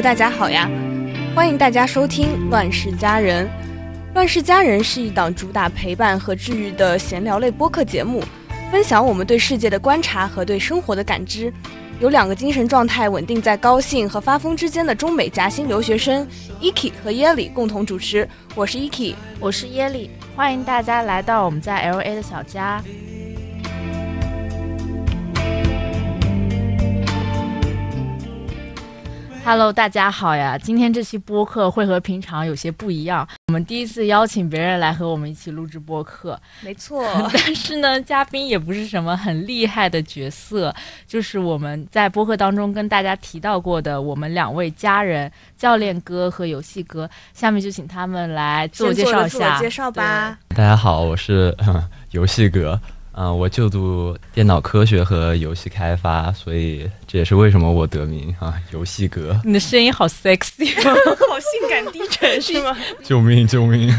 大家好呀！欢迎大家收听《乱世佳人》。《乱世佳人》是一档主打陪伴和治愈的闲聊类播客节目，分享我们对世界的观察和对生活的感知。有两个精神状态稳定在高兴和发疯之间的中美夹心留学生 Eki 和耶里共同主持。我是 Eki，我是耶里，欢迎大家来到我们在 LA 的小家。Hello，大家好呀！今天这期播客会和平常有些不一样，我们第一次邀请别人来和我们一起录制播客。没错，但是呢，嘉宾也不是什么很厉害的角色，就是我们在播客当中跟大家提到过的我们两位家人教练哥和游戏哥。下面就请他们来自我介绍一下。介绍吧。大家好，我是游戏哥。嗯，我就读电脑科学和游戏开发，所以这也是为什么我得名啊，游戏哥。你的声音好 sexy，好性感低沉 是吗？救命救命！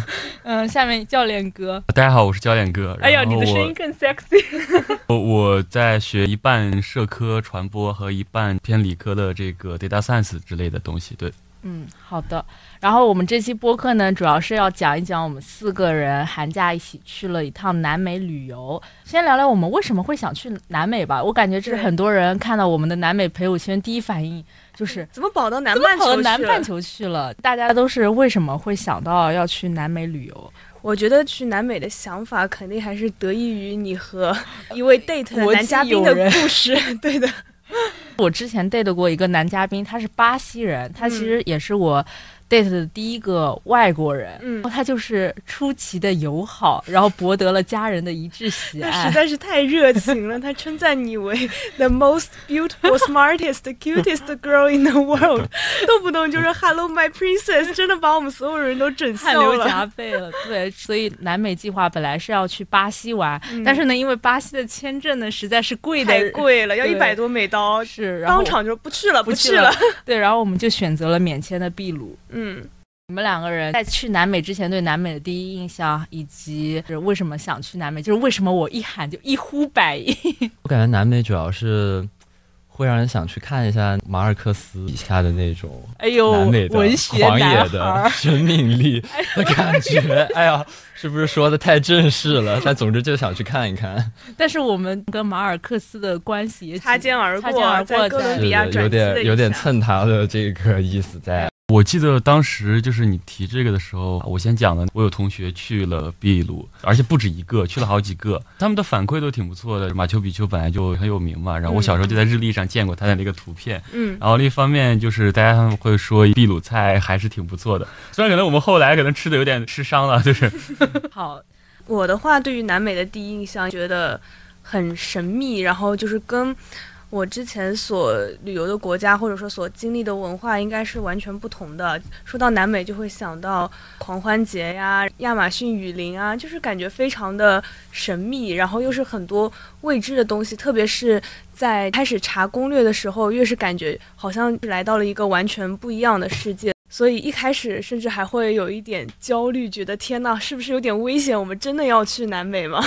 嗯，下面教练哥。大家好，我是教练哥。哎呀，你的声音更 sexy。我我在学一半社科传播和一半偏理科的这个 data science 之类的东西，对。嗯，好的。然后我们这期播客呢，主要是要讲一讲我们四个人寒假一起去了一趟南美旅游。先聊聊我们为什么会想去南美吧。我感觉这是很多人看到我们的南美朋友圈第一反应，就是怎么跑到南半球南半球去了？大家都是为什么会想到要去南美旅游？我觉得去南美的想法肯定还是得益于你和一位 date 男嘉宾的故事。对的。我之前 date 过一个男嘉宾，他是巴西人，他其实也是我。Date 的第一个外国人，嗯，他就是出奇的友好，然后博得了家人的一致喜爱。他实在是太热情了，他称赞你为 the most beautiful, smartest, cutest girl in the world，动不动就是 hello my princess，真的把我们所有人都整笑了，汗流浃背了。对，所以南美计划本来是要去巴西玩，但是呢，因为巴西的签证呢实在是贵的太贵了，要一百多美刀，是，然后当场就不去了，不去了。对，然后我们就选择了免签的秘鲁。嗯，你们两个人在去南美之前对南美的第一印象，以及是为什么想去南美，就是为什么我一喊就一呼百应。我感觉南美主要是会让人想去看一下马尔克斯笔下的那种，哎呦，南美的狂野的生命力的感觉。哎呀，是不是说的太正式了？但总之就想去看一看。但是我们跟马尔克斯的关系也擦肩而过，在哥伦比亚有点有点蹭他的这个意思在。我记得当时就是你提这个的时候，我先讲的，我有同学去了秘鲁，而且不止一个，去了好几个，他们的反馈都挺不错的。马丘比丘本来就很有名嘛，然后我小时候就在日历上见过他的那个图片，嗯，然后另一方面就是大家他们会说秘鲁菜还是挺不错的，虽然可能我们后来可能吃的有点吃伤了，就是。好，我的话对于南美的第一印象觉得很神秘，然后就是跟。我之前所旅游的国家，或者说所经历的文化，应该是完全不同的。说到南美，就会想到狂欢节呀、亚马逊雨林啊，就是感觉非常的神秘，然后又是很多未知的东西。特别是在开始查攻略的时候，越是感觉好像来到了一个完全不一样的世界。所以一开始甚至还会有一点焦虑，觉得天呐，是不是有点危险？我们真的要去南美吗？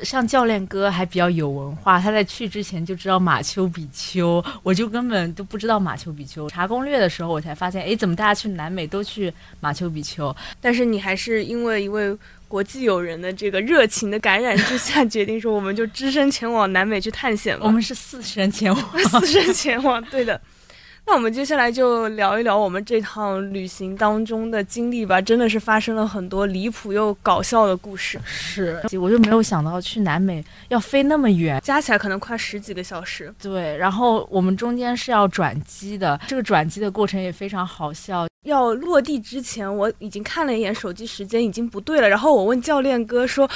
像教练哥还比较有文化，他在去之前就知道马丘比丘，我就根本都不知道马丘比丘。查攻略的时候，我才发现，哎，怎么大家去南美都去马丘比丘？但是你还是因为一位国际友人的这个热情的感染之下，决定说我们就只身前往南美去探险了。我们是四身前往，四身前往，对的。那我们接下来就聊一聊我们这趟旅行当中的经历吧，真的是发生了很多离谱又搞笑的故事。是，我就没有想到去南美要飞那么远，加起来可能快十几个小时。对，然后我们中间是要转机的，这个转机的过程也非常好笑。要落地之前，我已经看了一眼手机时间，已经不对了。然后我问教练哥说。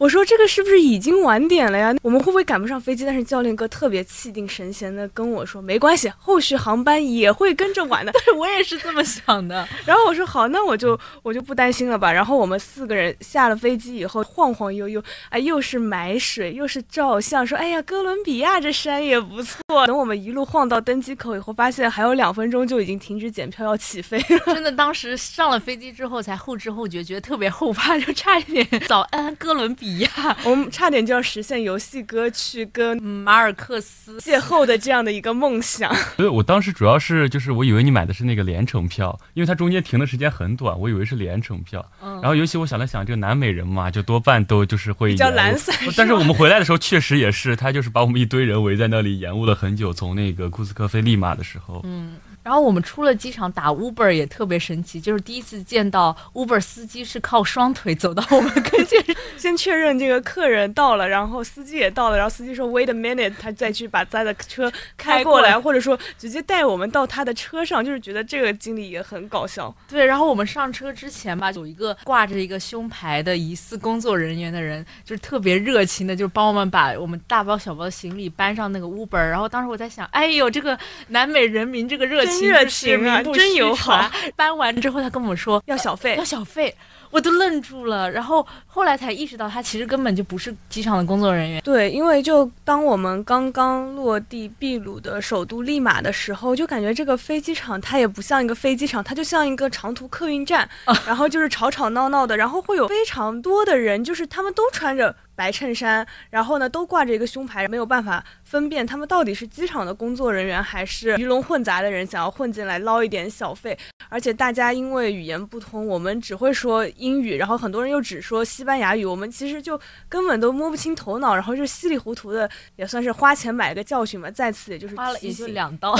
我说这个是不是已经晚点了呀？我们会不会赶不上飞机？但是教练哥特别气定神闲的跟我说，没关系，后续航班也会跟着晚的。但是我也是这么想的。然后我说好，那我就我就不担心了吧。然后我们四个人下了飞机以后，晃晃悠悠，哎，又是买水，又是照相，说哎呀，哥伦比亚这山也不错。等我们一路晃到登机口以后，发现还有两分钟就已经停止检票要起飞了。真的，当时上了飞机之后才后知后觉，觉得特别后怕，就差一点早安哥伦比。比亚、我们差点就要实现游戏哥去跟马尔克斯邂逅的这样的一个梦想。所以我当时主要是就是我以为你买的是那个连程票，因为它中间停的时间很短，我以为是连程票。嗯然后尤其我想了想，这个南美人嘛，就多半都就是会比较懒散 但是我们回来的时候确实也是，他就是把我们一堆人围在那里，延误了很久。从那个库斯科飞利马的时候，嗯，然后我们出了机场打 Uber 也特别神奇，就是第一次见到 Uber 司机是靠双腿走到我们跟前，先确认这个客人到了，然后司机也到了，然后司机说 wait a minute，他再去把他的车开过来，过来或者说直接带我们到他的车上，就是觉得这个经历也很搞笑。对，然后我们上车之前吧，有一个挂着一个胸牌的疑似工作人员的人，就是特别热情的，就是帮我们把我们大包小包的行李搬上那个 Uber。然后当时我在想，哎呦，这个南美人民这个热情真热就是情啊真友传好。搬完之后，他跟我们说要小费要，小费，我都愣住了。然后后来才意识到，他其实根本就不是机场的工作人员。对，因为就当我们刚刚落地秘鲁的首都利马的时候，就感觉这个飞机场它也不像一个飞机场，它就像一个长途客运站，然后就是吵吵闹闹的，然后会有非常多的人，就是他们都穿着。白衬衫，然后呢，都挂着一个胸牌，没有办法分辨他们到底是机场的工作人员，还是鱼龙混杂的人想要混进来捞一点小费。而且大家因为语言不通，我们只会说英语，然后很多人又只说西班牙语，我们其实就根本都摸不清头脑，然后就稀里糊涂的，也算是花钱买个教训吧。再次也就是花了也就两刀，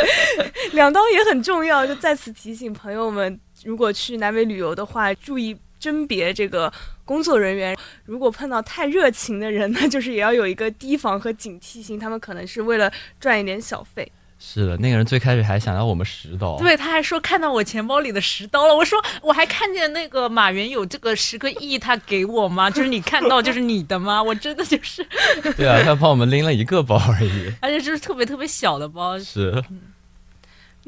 两刀也很重要，就再次提醒朋友们，如果去南美旅游的话，注意甄别这个工作人员。如果碰到太热情的人，那 就是也要有一个提防和警惕心，他们可能是为了赚一点小费。是的，那个人最开始还想要我们十刀，对，他还说看到我钱包里的十刀了。我说我还看见那个马云有这个十个亿，他给我吗？就是你看到就是你的吗？我真的就是，对啊，他帮我们拎了一个包而已。而且就是特别特别小的包。是，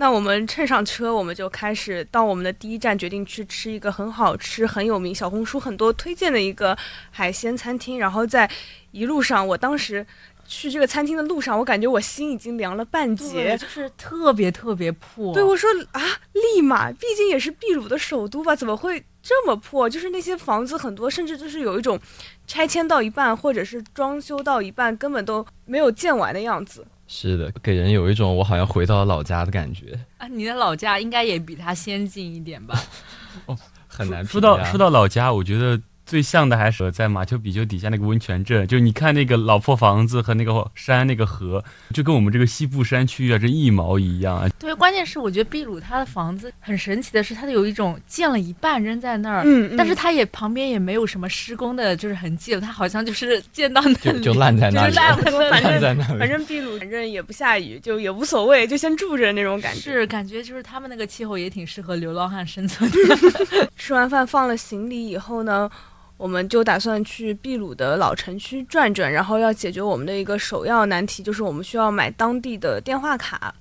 那我们乘上车，我们就开始到我们的第一站，决定去吃一个很好吃、很有名、小红书很多推荐的一个海鲜餐厅。然后在一路上，我当时去这个餐厅的路上，我感觉我心已经凉了半，截。就是特别特别破。对，我说啊，立马毕竟也是秘鲁的首都吧，怎么会这么破？就是那些房子很多，甚至就是有一种拆迁到一半，或者是装修到一半，根本都没有建完的样子。是的，给人有一种我好像回到了老家的感觉，啊，你的老家应该也比他先进一点吧？哦很难说到说到老家，我觉得最像的还是在马丘比丘底下那个温泉镇，就是你看那个老破房子和那个山那个河，就跟我们这个西部山区啊，这一毛一样啊。对，关键是我觉得秘鲁它的房子很神奇的是，它有一种建了一半扔在那儿，嗯，但是它也旁边也没有什么施工的，就是痕迹了，它好像就是建到那里就 就烂在那里就是烂了，在那里烂在那里。反正秘鲁反正也不下雨，就也无所谓，就先住着那种感觉。是感觉就是他们那个气候也挺适合流浪汉生存的。吃完饭放了行李以后呢，我们就打算去秘鲁的老城区转转，然后要解决我们的一个首要难题，就是我们需要买当地的电话卡。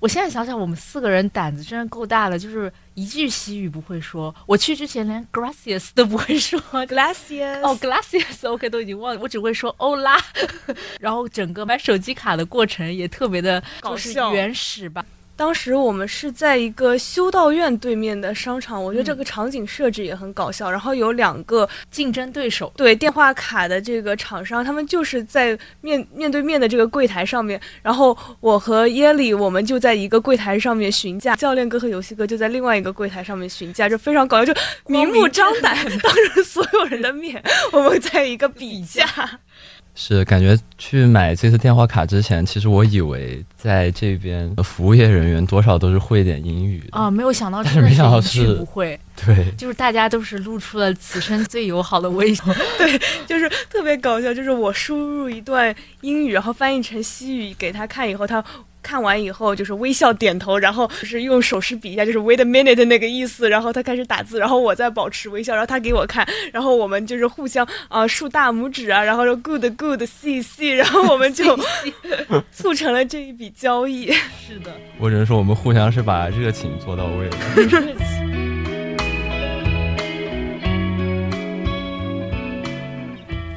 我现在想想，我们四个人胆子真的够大了，就是一句西语不会说。我去之前连 gracias 都不会说。Glaciers，哦、gracias，OK 都已经忘了，我只会说欧拉。然后整个买手机卡的过程也特别的，就是搞笑原始吧。当时我们是在一个修道院对面的商场，我觉得这个场景设置也很搞笑。然后有两个竞争对手，对电话卡的这个厂商，他们就是在面面对面的这个柜台上面，然后我和耶里我们就在一个柜台上面询价，教练哥和游戏哥就在另外一个柜台上面询价，就非常搞笑，就明目张胆当着所有人的面，我们在一个比价。是感觉去买这次电话卡之前，其实我以为在这边的服务业人员多少都是会点英语的。啊，没有想到但真的是没想到一句是不会，对，就是大家都是露出了此生最友好的微笑。对就是特别搞笑，就是我输入一段英语，然后翻译成西语给他看以后，他看完以后就是微笑点头，然后就是用手势比一下，就是 wait a minute 那个意思，然后他开始打字，然后我再保持微笑，然后他给我看，然后我们就是互相啊、竖大拇指啊，然后说 good good see see，然后我们就 促成了这一笔交易。是的，我只能说我们互相是把热情做到位了。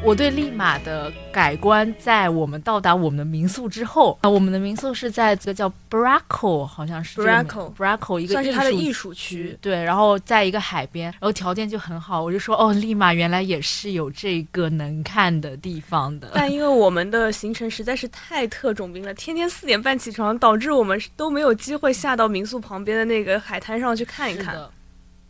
我对利马的改观，在我们到达我们的民宿之后啊，我们的民宿是在这个叫 Braco，好像是 Braco Braco 一个算是它的艺艺术区。对，然后在一个海边，然后条件就很好，我就说哦，利马原来也是有这个能看的地方的。但因为我们的行程实在是太特种兵了，天天四点半起床，导致我们都没有机会下到民宿旁边的那个海滩上去看一看。是的。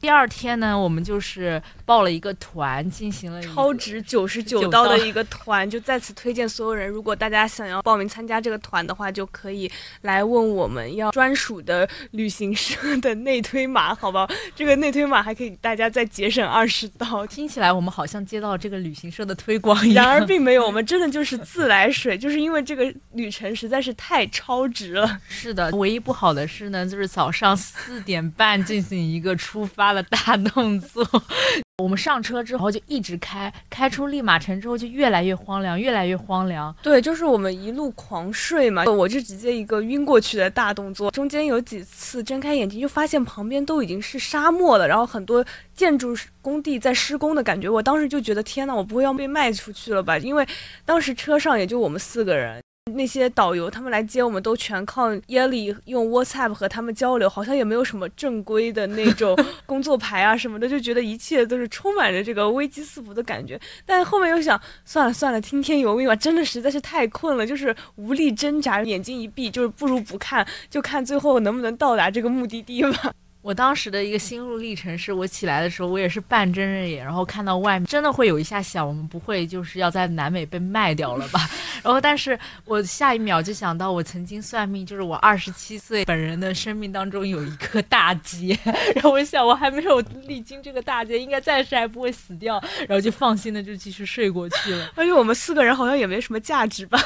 第二天呢，我们就是报了一个团，进行了超值九十九九刀刀的一个团，就在此推荐所有人，如果大家想要报名参加这个团的话，就可以来问我们要专属的旅行社的内推码，好吧？这个内推码还可以大家再节省二十刀。听起来我们好像接到这个旅行社的推广一样。然而并没有，我们真的就是自来水，就是因为这个旅程实在是太超值了。是的，唯一不好的是呢，就是早上四点半进行一个出发的大动作。我们上车之后就一直开，开出利马城之后就越来越荒凉，越来越荒凉。对，就是我们一路狂睡嘛，我就直接一个晕过去的大动作。中间有几次睁开眼睛，就发现旁边都已经是沙漠了，然后很多建筑工地在施工的感觉。我当时就觉得天呐，我不会要被卖出去了吧？因为当时车上也就我们四个人。那些导游他们来接我们都全靠耶里用 WhatsApp 和他们交流，好像也没有什么正规的那种工作牌啊什么的，就觉得一切都是充满着这个危机四伏的感觉。但后面又想，算了算了，听天由命吧，真的实在是太困了，就是无力挣扎，眼睛一闭，就是不如不看，就看最后能不能到达这个目的地吧。我当时的一个心路历程是，我起来的时候，我也是半睁着眼，然后看到外面，真的会有一下想，我们不会就是要在南美被卖掉了吧？然后，但是我下一秒就想到，我曾经算命，就是我二十七岁本人的生命当中有一个大劫，然后我想我还没有历经这个大劫，应该暂时还不会死掉，然后就放心的就继续睡过去了。而且我们四个人好像也没什么价值吧？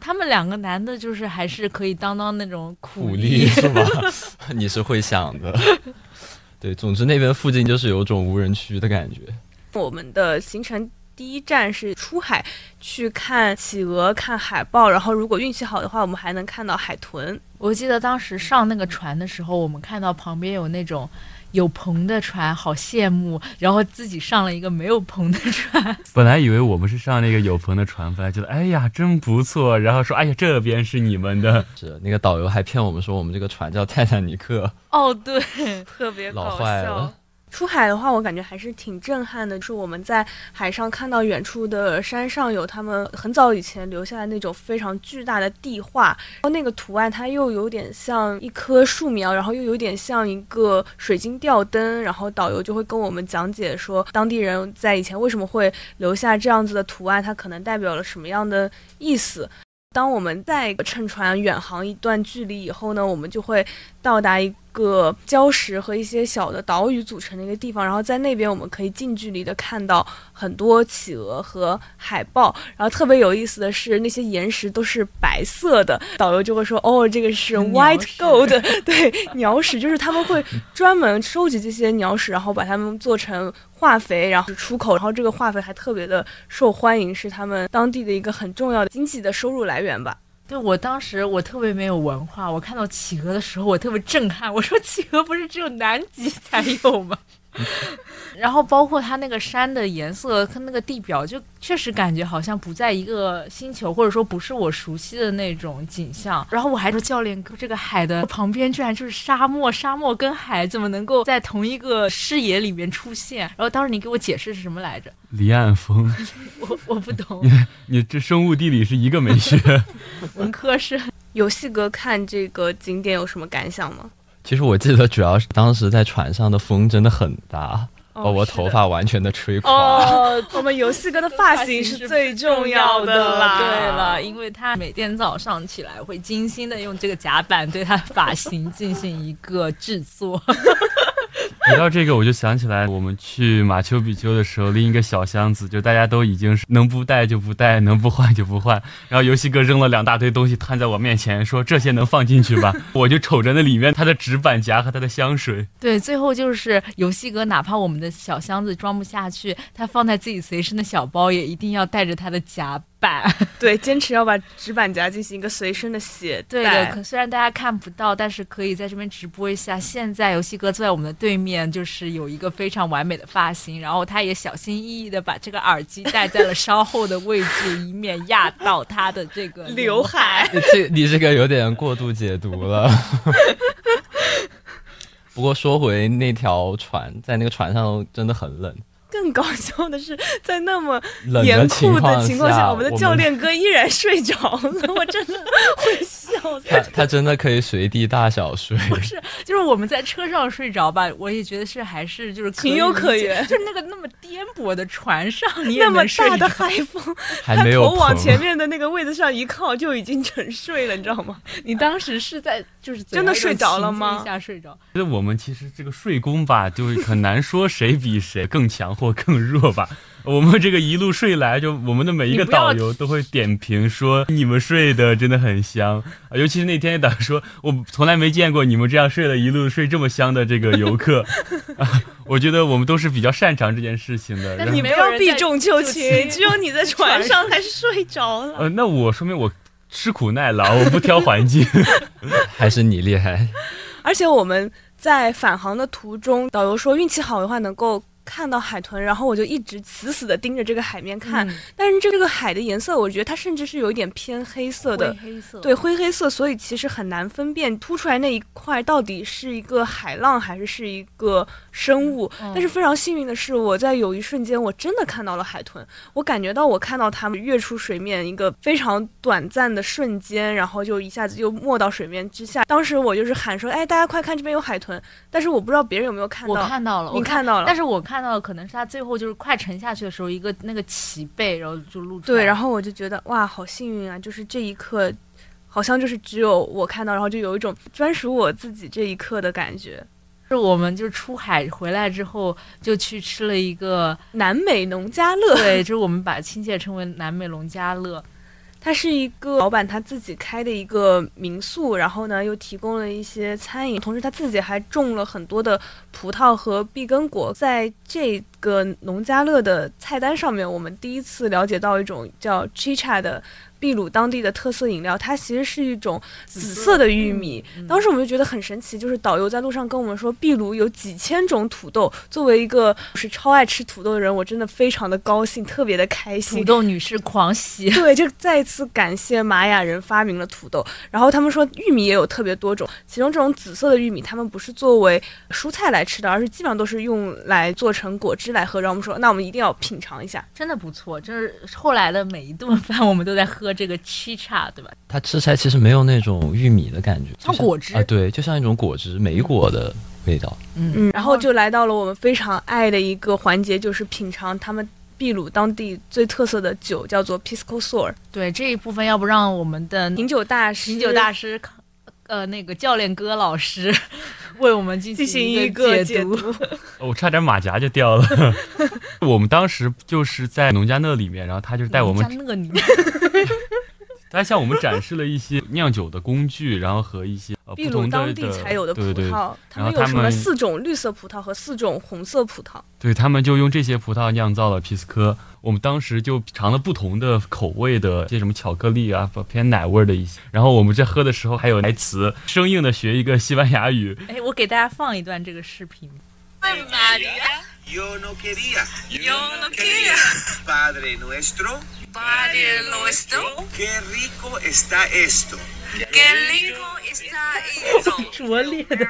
他们两个男的，就是还是可以当当那种苦苦力是吧？你是会想的。对，总之那边附近就是有种无人区的感觉。我们的行程第一站是出海去看企鹅、看海豹，然后如果运气好的话，我们还能看到海豚。我记得当时上那个船的时候，我们看到旁边有那种有棚的船，好羡慕。然后自己上了一个没有棚的船，本来以为我们是上那个有棚的船，本来觉得哎呀真不错，然后说哎呀这边是你们的，是那个导游还骗我们说我们这个船叫泰坦尼克，哦，对，特别老搞笑 坏了。出海的话，我感觉还是挺震撼的。就是我们在海上看到远处的山上有他们很早以前留下来那种非常巨大的地画，然后那个图案它又有点像一棵树苗，然后又有点像一个水晶吊灯。然后导游就会跟我们讲解说，当地人在以前为什么会留下这样子的图案，它可能代表了什么样的意思。当我们再乘船远航一段距离以后呢，我们就会到达一个礁石和一些小的岛屿组成的一个地方，然后在那边我们可以近距离的看到很多企鹅和海豹。然后特别有意思的是，那些岩石都是白色的，导游就会说：“哦，这个是 white gold，对，鸟屎，就是他们会专门收集这些鸟屎，然后把它们做成化肥，然后出口，然后这个化肥还特别的受欢迎，是他们当地的一个很重要的经济的收入来源吧。对我当时我特别没有文化，我看到企鹅的时候我特别震撼，我说企鹅不是只有南极才有吗？然后包括它那个山的颜色跟那个地表，就确实感觉好像不在一个星球，或者说不是我熟悉的那种景象。然后我还说教练哥，这个海的旁边居然就是沙漠，沙漠跟海怎么能够在同一个视野里面出现？然后当时你给我解释是什么来着？离岸风，我我不懂，你这生物地理是一个没学。文科是游戏哥看这个景点有什么感想吗？其实我记得主要是当时在船上的风真的很大，把我头发完全的吹垮。哦，我们游戏哥的发型是最重要的 啦。对了，因为他每天早上起来会精心的用这个夹板对他的发型进行一个制作。提到这个，我就想起来我们去马丘比丘的时候，拎一个小箱子，就大家都已经是能不带就不带，能不换就不换。然后游戏哥扔了两大堆东西摊在我面前，说这些能放进去吧？我就瞅着那里面他的纸板夹和他的香水。对，最后就是游戏哥，哪怕我们的小箱子装不下去，他放在自己随身的小包，也一定要带着他的夹板。对，坚持要把纸板夹进行一个随身的携对带。的，可虽然大家看不到，但是可以在这边直播一下。现在游戏哥坐在我们的对面，就是有一个非常完美的发型，然后他也小心翼翼的把这个耳机戴在了稍后的位置，以免压到他的这个刘海。这你这个有点过度解读了。不过说回那条船，在那个船上真的很冷，更搞笑的是，在那么严酷的情况下，我们的教练哥依然睡着了，我真的会笑死。他他真的可以随地大小睡。不是，就是我们在车上睡着吧，我也觉得是还是就是情有可原就是那个那么颠簸的船上，你也那么大的海风，还他没有棚头往前面的那个位子上一靠，就已经沉睡了，你知道吗？你当时是在就是真的睡着了吗？一下睡着，觉得我们其实这个睡功吧，就是很难说谁比谁更强或更弱吧。我们这个一路睡来，就我们的每一个导游都会点评说你们睡的真的很香啊，尤其是那天导游说，我从来没见过你们这样睡了一路睡这么香的这个游客，啊，我觉得我们都是比较擅长这件事情的。然后你不没有避重就就轻，只有你在船上还睡着了。呃，那我说明我吃苦耐劳，我不挑环境。还是你厉害。而且我们在返航的途中，导游说运气好的话能够看到海豚，然后我就一直死死的盯着这个海面看。嗯但是这个海的颜色，我觉得它甚至是有一点偏黑色的灰，黑色，对灰黑色，所以其实很难分辨凸出来那一块到底是一个海浪还是是一个生物。嗯但是非常幸运的是，我在有一瞬间我真的看到了海豚，我感觉到我看到它们跃出水面一个非常短暂的瞬间，然后就一下子就没到水面之下。当时我就是喊说：“哎，大家快看，这边有海豚！”但是我不知道别人有没有看到我到。看到了，我你看到了但是我看到的可能是它最后就是快沉下去的时候，一个那个鳍背，然后就露出来。对，然后后我就觉得哇，好幸运啊！就是这一刻，好像就是只有我看到，然后就有一种专属我自己这一刻的感觉。是我们就出海回来之后，就去吃了一个，南美农家乐，对，就是我们把亲切称为南美农家乐。它是一个老板他自己开的一个民宿，然后呢又提供了一些餐饮，同时他自己还种了很多的葡萄和碧根果。在这个农家乐的菜单上面，我们第一次了解到一种叫 chicha 的秘鲁当地的特色饮料，它其实是一种紫色的玉米。嗯当时我们就觉得很神奇，就是导游在路上跟我们说，秘鲁有几千种土豆。作为一个是超爱吃土豆的人，我真的非常的高兴，特别的开心土。豆女士狂喜，对，就再一次感谢玛雅人发明了土豆。然后他们说玉米也有特别多种，其中这种紫色的玉米，他们不是作为蔬菜来吃的，而是基本上都是用来做成果汁来喝。然后我们说，那我们一定要品尝一下。真的不错。就是后来的每一顿饭，我们都在喝这个 chicha，对吧？它吃起来其实没有那种玉米的感觉，像果汁啊，对，就像一种果汁莓果的味道。嗯嗯，然后就来到了我们非常爱的一个环节，就是品尝他们秘鲁当地最特色的酒，叫做 Pisco Sur。对这一部分，要不让我们的品酒大师，品酒大师，呃，那个教练哥老师 为我们进进行一一个解读。我差点马甲就掉了。我们当时就是在农家乐里面，然后他就带我们家乐里面，他向我们展示了一些酿酒的工具，然后和一些呃秘鲁不同当地才有的葡萄，对对他们有什么四种绿色葡萄和四种红色葡萄。对，他们就用这些葡萄酿造了皮斯科。我们当时就尝了不同的口味的，一些什么巧克力啊，偏奶味的一些。然后我们在喝的时候还有台词，生硬的学一个西班牙语。哎，我给大家放一段这个视频。Yo no quería. Yo no quería. Padre nuestro, Padre nuestro, qué rico está esto. qué rico está esto. 拙劣的，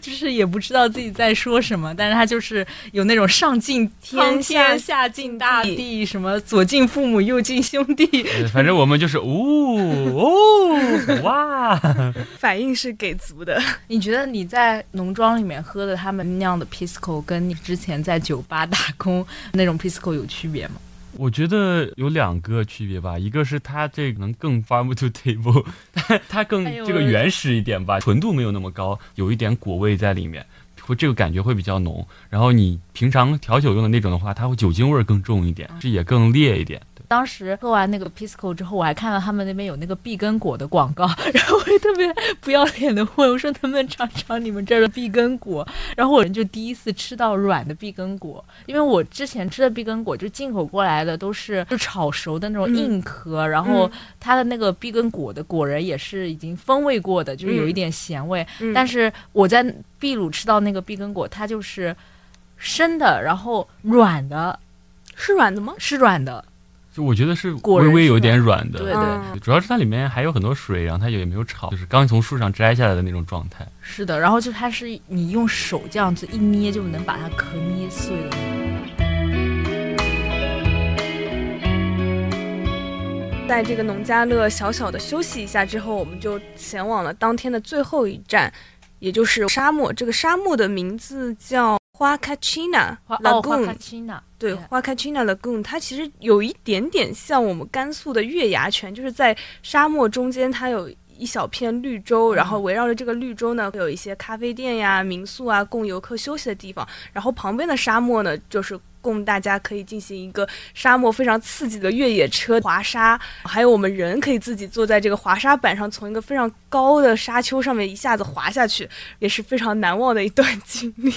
就是也不知道自己在说什么，但是他就是有那种上敬苍天，下敬大地，什么左敬父母，右敬兄弟。呃反正我们就是，呜哦哇，反应是给足的。你觉得你在农庄里面喝的他们酿的 pisco，跟你之前在酒吧打工那种 pisco 有区别吗？我觉得有两个区别吧，一个是它这个能更 farm to table，它它更这个原始一点吧，纯度没有那么高，有一点果味在里面，会这个感觉会比较浓。然后你平常调酒用的那种的话，它会酒精味儿更重一点，这也更烈一点。对，当时喝完那个 Pisco 之后，我还看到他们那边有那个碧根果的广告，然后我也特别不要脸的问我说能不能尝尝你们这儿的碧根果？然后我就第一次吃到软的碧根果，因为我之前吃的碧根果就进口过来的都是就炒熟的那种硬壳，然后它的那个碧根果的果仁也是已经风味过的，就是有一点咸味。嗯但是我在秘鲁吃到那个碧根果，它就是生的，然后软的，是软的吗？是软的。就我觉得是微微有点软的，对对主要是它里面还有很多水，然后它也没有炒，就是刚从树上摘下来的那种状态。是的，然后就它是你用手这样子一捏就能把它壳捏碎的那种。在这个农家乐小小的休息一下之后，我们就前往了当天的最后一站，也就是沙漠。这个沙漠的名字叫花卡奇纳拉贡，花卡奇纳，对，花卡奇纳 Lagoon，它其实有一点点像我们甘肃的月牙泉，就是在沙漠中间，它有一小片绿洲，然后围绕着这个绿洲呢，会有一些咖啡店呀、民宿啊，供游客休息的地方。然后旁边的沙漠呢，就是供大家可以进行一个沙漠非常刺激的越野车滑沙，还有我们人可以自己坐在这个滑沙板上，从一个非常高的沙丘上面一下子滑下去，也是非常难忘的一段经历。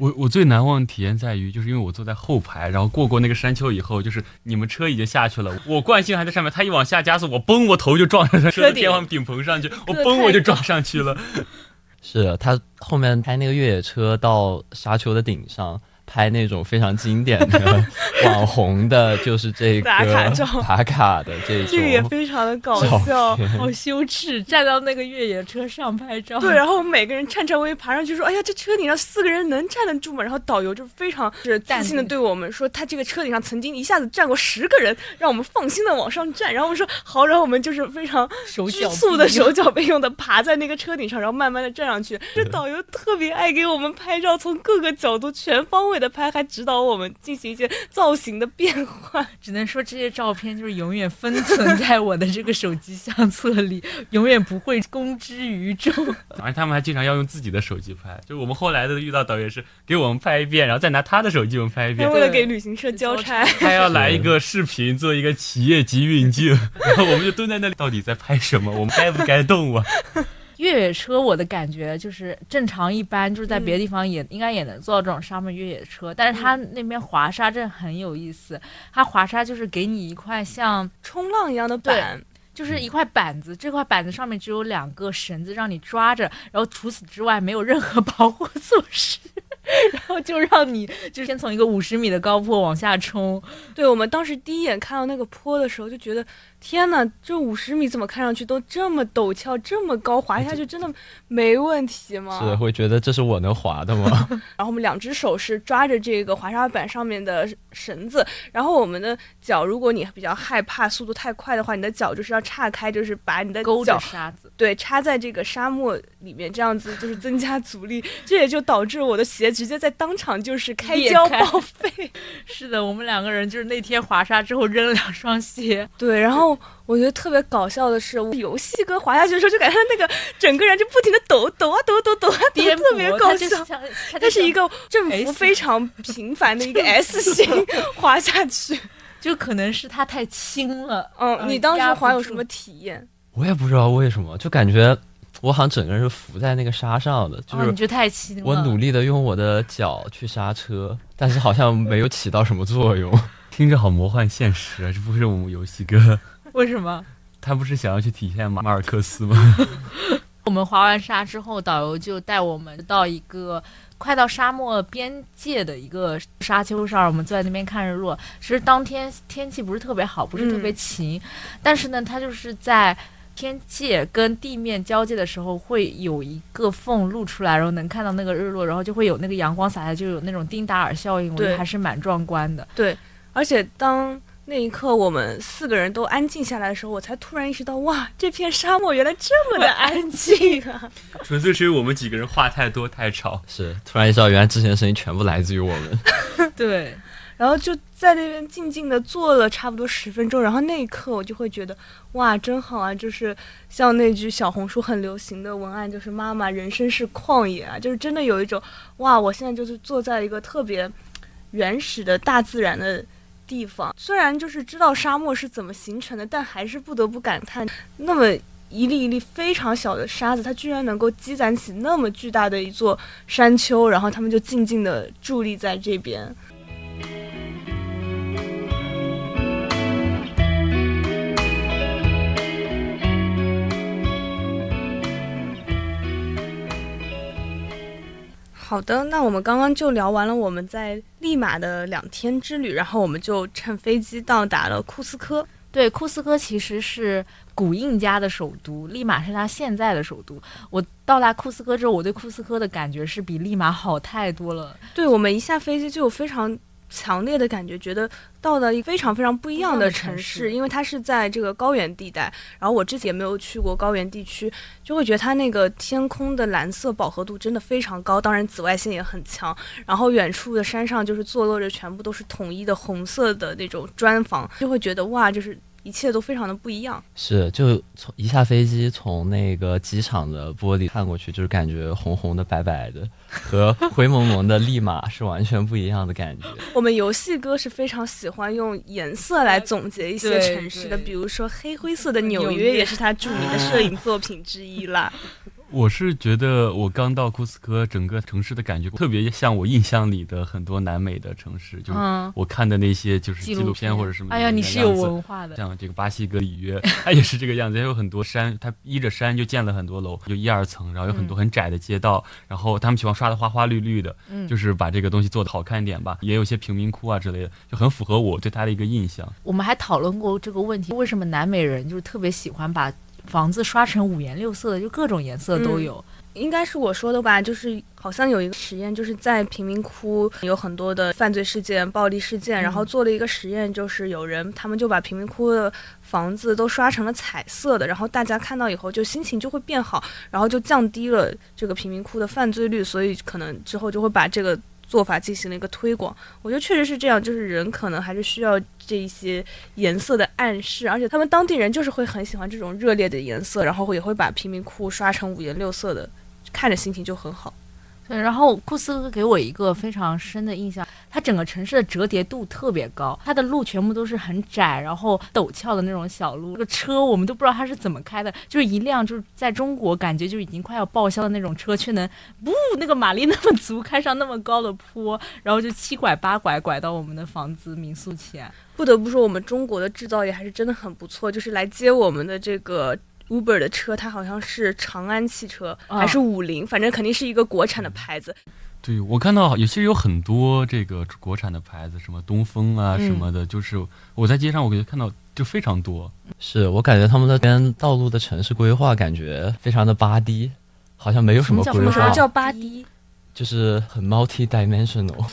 我我最难忘的体验在于，就是因为我坐在后排，然后过过那个山丘以后，就是你们车已经下去了，我惯性还在上面，他一往下加速，我嘣，我头就撞上车的顶天花顶棚上去，我这嘣我就撞上去了。是他后面开那个越野车到沙丘的顶上。拍那种非常经典的网红的，就是这个打卡照打卡的这种，这个也非常的搞笑。好羞耻，站到那个越野车上拍照。对，然后我们每个人颤颤巍巍爬上去说：“哎呀，这车顶上四个人能站得住吗？”然后导游就非常是自信的对我们说：“他这个车顶上曾经一下子站过十个人，让我们放心的往上站。”然后我们说：“好。”然后我们就是非常 手脚局促的手脚并用的爬在那个车顶上，然后慢慢的站上去。这导游特别爱给我们拍照，从各个角度全方位的拍，还指导我们进行一些造型的变化。只能说这些照片就是永远封存在我的这个手机相册里，永远不会公之于众。而且他们还经常要用自己的手机拍，就是我们后来的遇到导演是给我们拍一遍，然后再拿他的手机我们拍一遍为。了给旅行社交差，他要来一个视频，做一个企业级运镜，然后我们就蹲在那里，到底在拍什么？我们该不该动啊？越野车我的感觉就是正常一般，就是在别的地方也、应该也能做到这种沙漠越野车，但是它那边滑沙真的很有意思。它滑沙就是给你一块像冲浪一样的板，就是一块板子，这块板子上面只有两个绳子让你抓着，然后除此之外没有任何保护措施，然后就让你就先从一个五十米的高坡往下冲。对我们当时第一眼看到那个坡的时候，就觉得天呐，这五十米怎么看上去都这么陡峭、这么高，滑下去真的没问题吗？是会觉得这是我能滑的吗？然后我们两只手是抓着这个滑沙板上面的绳子，然后我们的脚，如果你比较害怕速度太快的话，你的脚就是要岔开，就是把你的勾着脚沙子，对插在这个沙漠里面，这样子就是增加阻力，这也就导致我的鞋直接在当场就是开胶报 废。是的，我们两个人就是那天滑沙之后扔了两双鞋，对，然后我觉得特别搞笑的是，我游戏哥滑下去的时候，就感觉他那个整个人就不停的抖抖啊抖抖抖啊抖，特别，搞笑。它就是一个振幅非常频繁的一个 S 型滑下去。就可能是他太轻了。嗯，嗯你当时滑有什么体验？我也不知道为什么，就感觉我好像整个人是浮在那个沙上的，就是，你是就太轻了。我努力的用我的脚去刹车，但是好像没有起到什么作用。听着好魔幻现实啊！这不是我们游戏哥，为什么？他不是想要去体现马马尔克斯吗？我们滑完沙之后，导游就带我们到一个快到沙漠边界的一个沙丘上，我们坐在那边看日落。其实当天天气不是特别好，不是特别晴，但是呢，它就是在天界跟地面交界的时候，会有一个缝露出来，然后能看到那个日落，然后就会有那个阳光洒下，就有那种丁达尔效应，我觉得还是蛮壮观的。对，而且当那一刻我们四个人都安静下来的时候，我才突然意识到，哇，这片沙漠原来这么的安静啊！纯粹是因为我们几个人话太多太吵。是，突然意识到原来之前的声音全部来自于我们。对，然后就在那边静静的坐了差不多十分钟，然后那一刻我就会觉得，哇，真好啊！就是像那句小红书很流行的文案，就是“妈妈，人生是旷野啊”，就是真的有一种，哇，我现在就是坐在一个特别原始的大自然的地方。虽然就是知道沙漠是怎么形成的，但还是不得不感叹，那么一粒一粒非常小的沙子，它居然能够积攒起那么巨大的一座山丘，然后他们就静静地伫立在这边。好的，那我们刚刚就聊完了我们在利马的两天之旅，然后我们就乘飞机到达了库斯科。对，库斯科其实是古印加的首都，利马是它现在的首都。我到达库斯科之后，我对库斯科的感觉是比利马好太多了。对我们一下飞机就有非常强烈的感觉，觉得到了一个非常非常不一样的城市因为它是在这个高原地带。然后我之前也没有去过高原地区，就会觉得它那个天空的蓝色饱和度真的非常高，当然紫外线也很强。然后远处的山上就是坐落着全部都是统一的红色的那种砖房，就会觉得哇，就是一切都非常的不一样。是，就从一下飞机，从那个机场的玻璃看过去，就是感觉红红的、白白的，和灰蒙蒙的立马是完全不一样的感觉。我们游戏哥是非常喜欢用颜色来总结一些城市的，比如说黑灰色的纽约也是他著名的摄影作品之一啦。我是觉得我刚到库斯科，整个城市的感觉特别像我印象里的很多南美的城市，就是嗯，我看的那些就是纪录录片或者什么。哎呀，你是有文化的。像这个巴西哥里约，它也是这个样子，它有很多山，它依着山就建了很多楼，就一二层，然后有很多很窄的街道，然后他们喜欢刷的花花绿绿的，嗯就是把这个东西做的好看一点吧。也有些贫民窟啊之类的，就很符合我对它的一个印象。我们还讨论过这个问题，为什么南美人就是特别喜欢把房子刷成五颜六色的，就各种颜色都有。应该是我说的吧，就是好像有一个实验，就是在贫民窟有很多的犯罪事件、暴力事件，嗯然后做了一个实验，就是有人他们就把贫民窟的房子都刷成了彩色的，然后大家看到以后就心情就会变好，然后就降低了这个贫民窟的犯罪率，所以可能之后就会把这个做法进行了一个推广。我觉得确实是这样，就是人可能还是需要这一些颜色的暗示，而且他们当地人就是会很喜欢这种热烈的颜色，然后也会把贫民窟刷成五颜六色的，看着心情就很好。对，然后库斯科给我一个非常深的印象，它整个城市的折叠度特别高，它的路全部都是很窄，然后陡峭的那种小路。这个车我们都不知道它是怎么开的，就是一辆就是在中国感觉就已经快要报销的那种车，却能不那个马力那么足，开上那么高的坡，然后就七拐八拐拐到我们的房子民宿前。不得不说，我们中国的制造业还是真的很不错。就是来接我们的这个 Uber 的车，它好像是长安汽车、啊还是五菱，反正肯定是一个国产的牌子。对我看到有些有很多这个国产的牌子，什么东风啊嗯什么的，就是我在街上我觉得看到就非常多。是我感觉他们那边道路的城市规划感觉非常的八 D，好像没有什么规划什么，叫八 D？就是很 multi dimensional，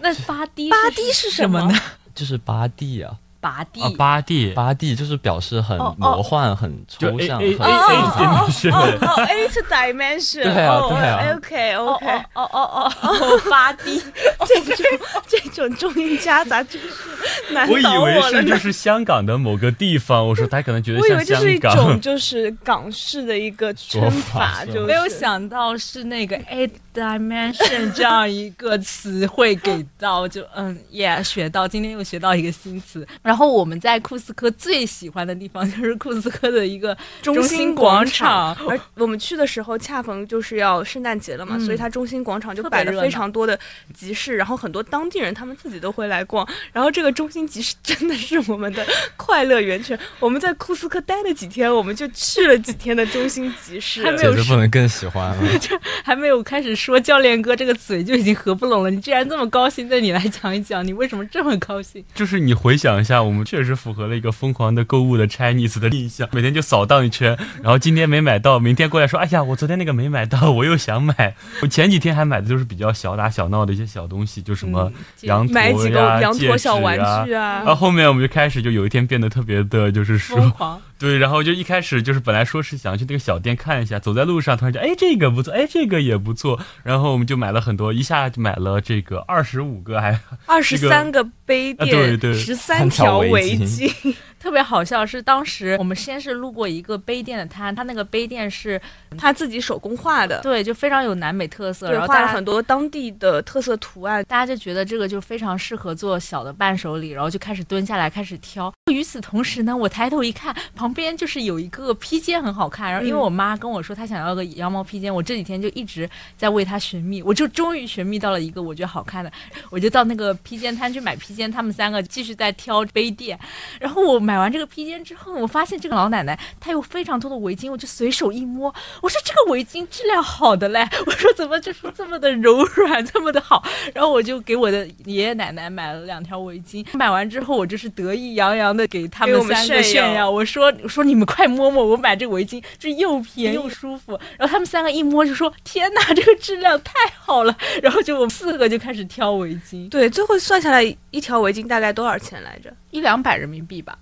那八 D 八 D 是什么呢？就是八 D 啊，八 D 啊，八 D 八 D 就是表示很魔幻、很抽象、很 A 哦 A 真是哦哦，eight dimension。对啊哦对啊。OK 哦 OK，哦哦哦哦，八 D 这种这种中英夹杂真是难我以倒为我了呢。是就是香港的某个地方，我说他可能觉得我以像香为这是一种港。就是港式的一个称说法就没有想到是那个 eight dimension 这样一个词汇给到，就嗯，yeah，学到，今天又学到一个新词。然后我们在库斯科最喜欢的地方就是库斯科的一个中心广场，而我们去的时候恰逢就是要圣诞节了嘛，嗯所以它中心广场就摆了非常多的集市，然后很多当地人他们自己都会来逛。然后这个中心集市真的是我们的快乐源泉。我们在库斯科待了几天，我们就去了几天的中心集市。还没有简直不能更喜欢了。还没有开始说教练哥这个嘴就已经合不拢了。你既然这么高兴，那你来讲一讲，你为什么这么高兴？就是你回想一下，我们确实符合了一个疯狂的购物的 Chinese 的印象，每天就扫荡一圈，然后今天没买到，明天过来说，哎呀，我昨天那个没买到，我又想买。我前几天还买的就是比较小打小闹的一些小东西，就什么羊驼买几个呀、羊驼小玩啊具啊然后后面我们就开始就有一天变得特别的，就是说，疯狂，对，然后就一开始就是本来说是想去那个小店看一下，走在路上突然就哎这个不错，哎这个也不错，然后我们就买了很多，一下就买了这个二十五个还二十三个杯垫对垫，对十三 条围巾，特别好笑是当时我们先是路过一个杯垫的摊，它那个杯垫是他自己手工画的，对，就非常有南美特色，然后画了很多当地的特色图案。大家就觉得这个就非常适合做小的伴手礼，然后就开始蹲下来开始挑。与此同时呢，我抬头一看，旁边就是有一个披肩很好看，然后因为嗯我妈跟我说她想要个羊毛披肩，我这几天就一直在为她寻觅，我就终于寻觅到了一个我觉得好看的，我就到那个披肩摊去买披肩，他们三个继续在挑杯垫。然后我买完这个披肩之后，我发现这个老奶奶她有非常多的围巾，我就随手一摸，我说这个围巾质量好的嘞，我说怎么就是这么的柔软，这么的好。然后我就给我的爷爷奶奶买了两条围巾，买完之后我就是得意洋洋的给他们们三个炫耀炫耀，我说我说你们快摸摸，我买这个围巾这又便宜又舒服。然后他们三个一摸就说天哪，这个质量太好了。然后就我们四个就开始挑围巾，对，最后算下来一条围巾大概多少钱来着？一两百人民币吧，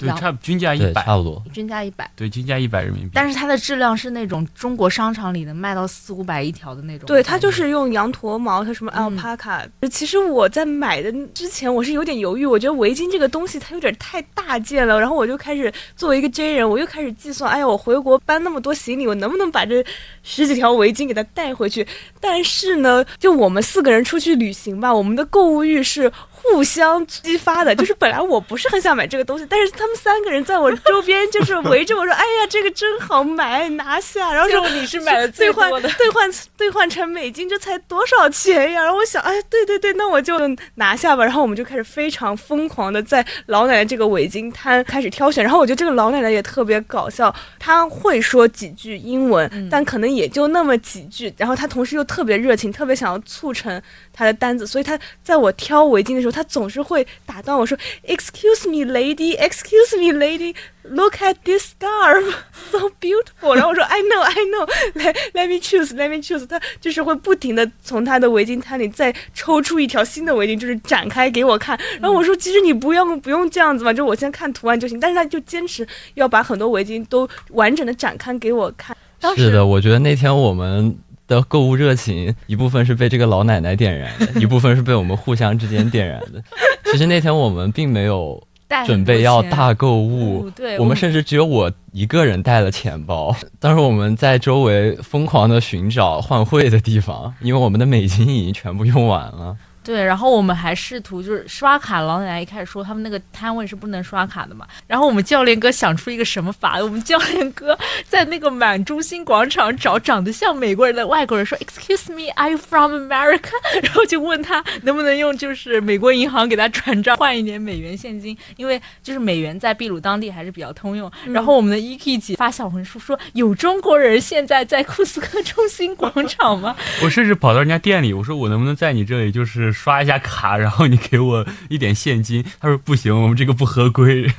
对，差均价一，百，差不多。均价一百。对，均价一百人民币。但是它的质量是那种中国商场里能卖到四五百一条的那种。对，它就是用羊驼毛，它什么嗯 alpaca。其实我在买的之前，我是有点犹豫，我觉得围巾这个东西它有点太大件了，然后我就开始作为一个 J 人，我又开始计算，哎呀，我回国搬那么多行李，我能不能把这十几条围巾给它带回去？但是呢，就我们四个人出去旅行吧，我们的购物欲是。互相激发的，就是本来我不是很想买这个东西，但是他们三个人在我周边就是围着我说：“哎呀，这个真好买，拿下！”然后说你是买兑换。兑换兑换成美金，这才多少钱呀？然后我想，哎，对对对，那我就拿下吧。然后我们就开始非常疯狂的在老奶奶这个围巾摊开始挑选。然后我觉得这个老奶奶也特别搞笑，她会说几句英文，嗯但可能也就那么几句。然后她同时又特别热情，特别想要促成她的单子，所以她在我挑围巾的时候，她他总是会打断我说：“Excuse me, lady. Excuse me, lady. Look at this scarf, so beautiful。”然后我说：“I know, I know. Let let me choose, let me choose。”他就是会不停的从他的围巾摊里再抽出一条新的围巾，就是展开给我看。然后我说：“其实你不用不用这样子嘛，就我先看图案就行。”但是他就坚持要把很多围巾都完整的展开给我看。是的，我觉得那天我们的购物热情，一部分是被这个老奶奶点燃的，一部分是被我们互相之间点燃的。其实那天我们并没有准备要大购物，对，我们甚至只有我一个人带了钱包。当时我们在周围疯狂的寻找换汇的地方，因为我们的美金已经全部用完了。对，然后我们还试图就是刷卡，老奶奶一开始说他们那个摊位是不能刷卡的嘛，然后我们教练哥想出一个什么法，我们教练哥在那个满中心广场找长得像美国人的外国人说，Excuse me, are you from America？然后就问他能不能用就是美国银行给他转账换一点美元现金，因为就是美元在秘鲁当地还是比较通用。然后我们的 EK 姐发小红书说，有中国人现在在库斯科中心广场吗？我甚至跑到人家店里，我说我能不能在你这里就是刷一下卡，然后你给我一点现金？他说不行，我们这个不合规。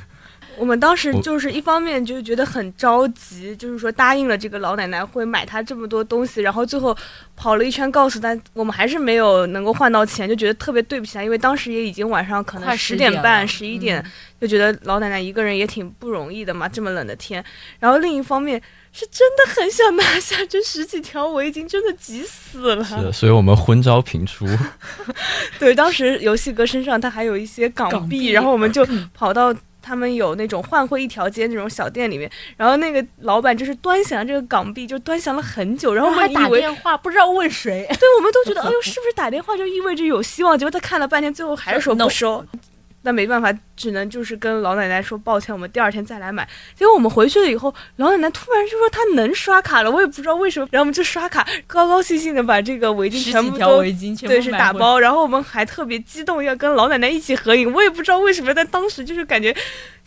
我们当时就是一方面就是觉得很着急，就是说答应了这个老奶奶会买她这么多东西，然后最后跑了一圈告诉她我们还是没有能够换到钱，就觉得特别对不起她，因为当时也已经晚上可能十点半、十一点，嗯就觉得老奶奶一个人也挺不容易的嘛，这么冷的天。然后另一方面是真的很想拿下这十几条围巾，真的急死了。是，所以我们昏招频出。对，当时游戏哥身上他还有一些港币，港币然后我们就跑到他们有那种换汇一条街那种小店里面，然后那个老板就是端详这个港币，就端详了很久，然后我还打。电话不知道问谁。对，我们都觉得，哎呦，是不是打电话就意味着有希望？结果他看了半天，最后还是说不收。那没办法，只能就是跟老奶奶说抱歉，我们第二天再来买。结果我们回去了以后，老奶奶突然就说她能刷卡了，我也不知道为什么。然后我们就刷卡，高高兴兴的把这个围巾全部都围巾全部对，是打包，然后我们还特别激动，要跟老奶奶一起合影。我也不知道为什么，但当时就是感觉，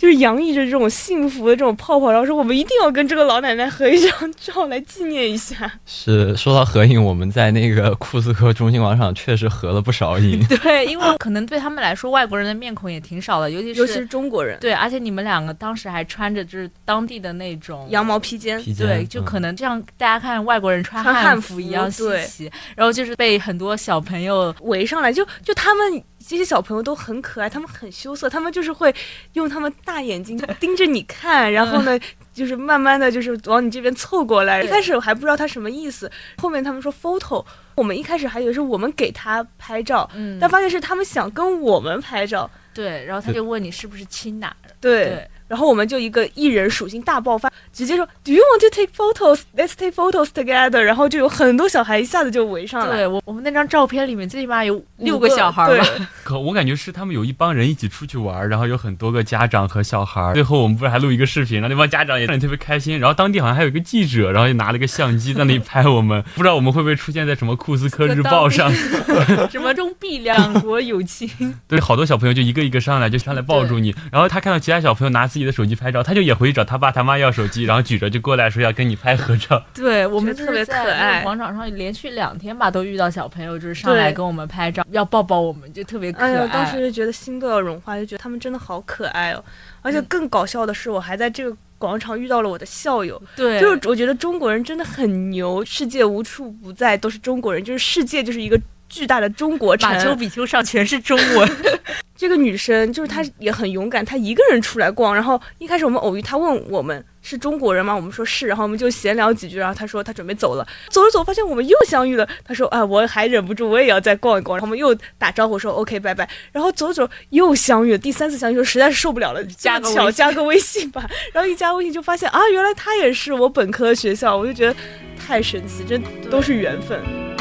就是洋溢着这种幸福的这种泡泡，然后说我们一定要跟这个老奶奶合一张照来纪念一下。是说到合影，我们在那个库斯科中心广场确实合了不少影。对，因为可能对他们来说，外国人的面孔也挺少的，尤其是尤其是中国人，对，而且你们两个当时还穿着就是当地的那种羊毛披肩，披肩对，就嗯可能这样大家看外国人穿汉穿汉服服一样稀对奇，然后就是被很多小朋友围上来，就就他们这些小朋友都很可爱，他们很羞涩，他们就是会用他们大眼睛盯着你看，然后呢，就是慢慢的就是往你这边凑过来。一开始我还不知道他什么意思，后面他们说 photo。我们一开始还以为是我们给他拍照，嗯，但发现是他们想跟我们拍照。对，然后他就问你是不是亲哪儿？对，对，然后我们就一个艺人属性大爆发，直接说 Do you want to take photos? Let's take photos together。然后就有很多小孩一下子就围上来，对我我们那张照片里面最起码有六个小孩儿吧。对 可我感觉是他们有一帮人一起出去玩，然后有很多个家长和小孩儿。最后我们不是还录一个视频，然后那帮家长也特别开心。然后当地好像还有一个记者，然后就拿了个相机在那里拍我们。不知道我们会不会出现在什么库斯科日报上？什么中必两国友情？对，好多小朋友就一个一个上来，就上来抱住你。然后他看到其他小朋友拿自己的手机拍照，他就也回去找他爸他妈要手机，然后举着就过来说要跟你拍合照。对我们特别可爱广场上连续两天吧，都遇到小朋友，就是上来跟我们拍照，要抱抱我们，就特别可爱。当时就觉得心都要融化，就觉得他们真的好可爱哦。而且更搞笑的是，我还在这个广场遇到了我的校友，对，就是我觉得中国人真的很牛，世界无处不在都是中国人，就是世界就是一个巨大的中国城。马丘比丘上全是中文。这个女生就是她也很勇敢，她一个人出来逛。然后一开始我们偶遇，她问我们是中国人吗？我们说是，然后我们就闲聊几句。然后她说她准备走了，走着走发现我们又相遇了。她说啊，我还忍不住，我也要再逛一逛。然后我们又打招呼说 OK 拜拜。然后走着走又相遇了，第三次相遇实在是受不了了，加个微信这么巧加个微信吧。然后一加微信就发现啊，原来她也是我本科的学校，我就觉得太神奇，这都是缘分。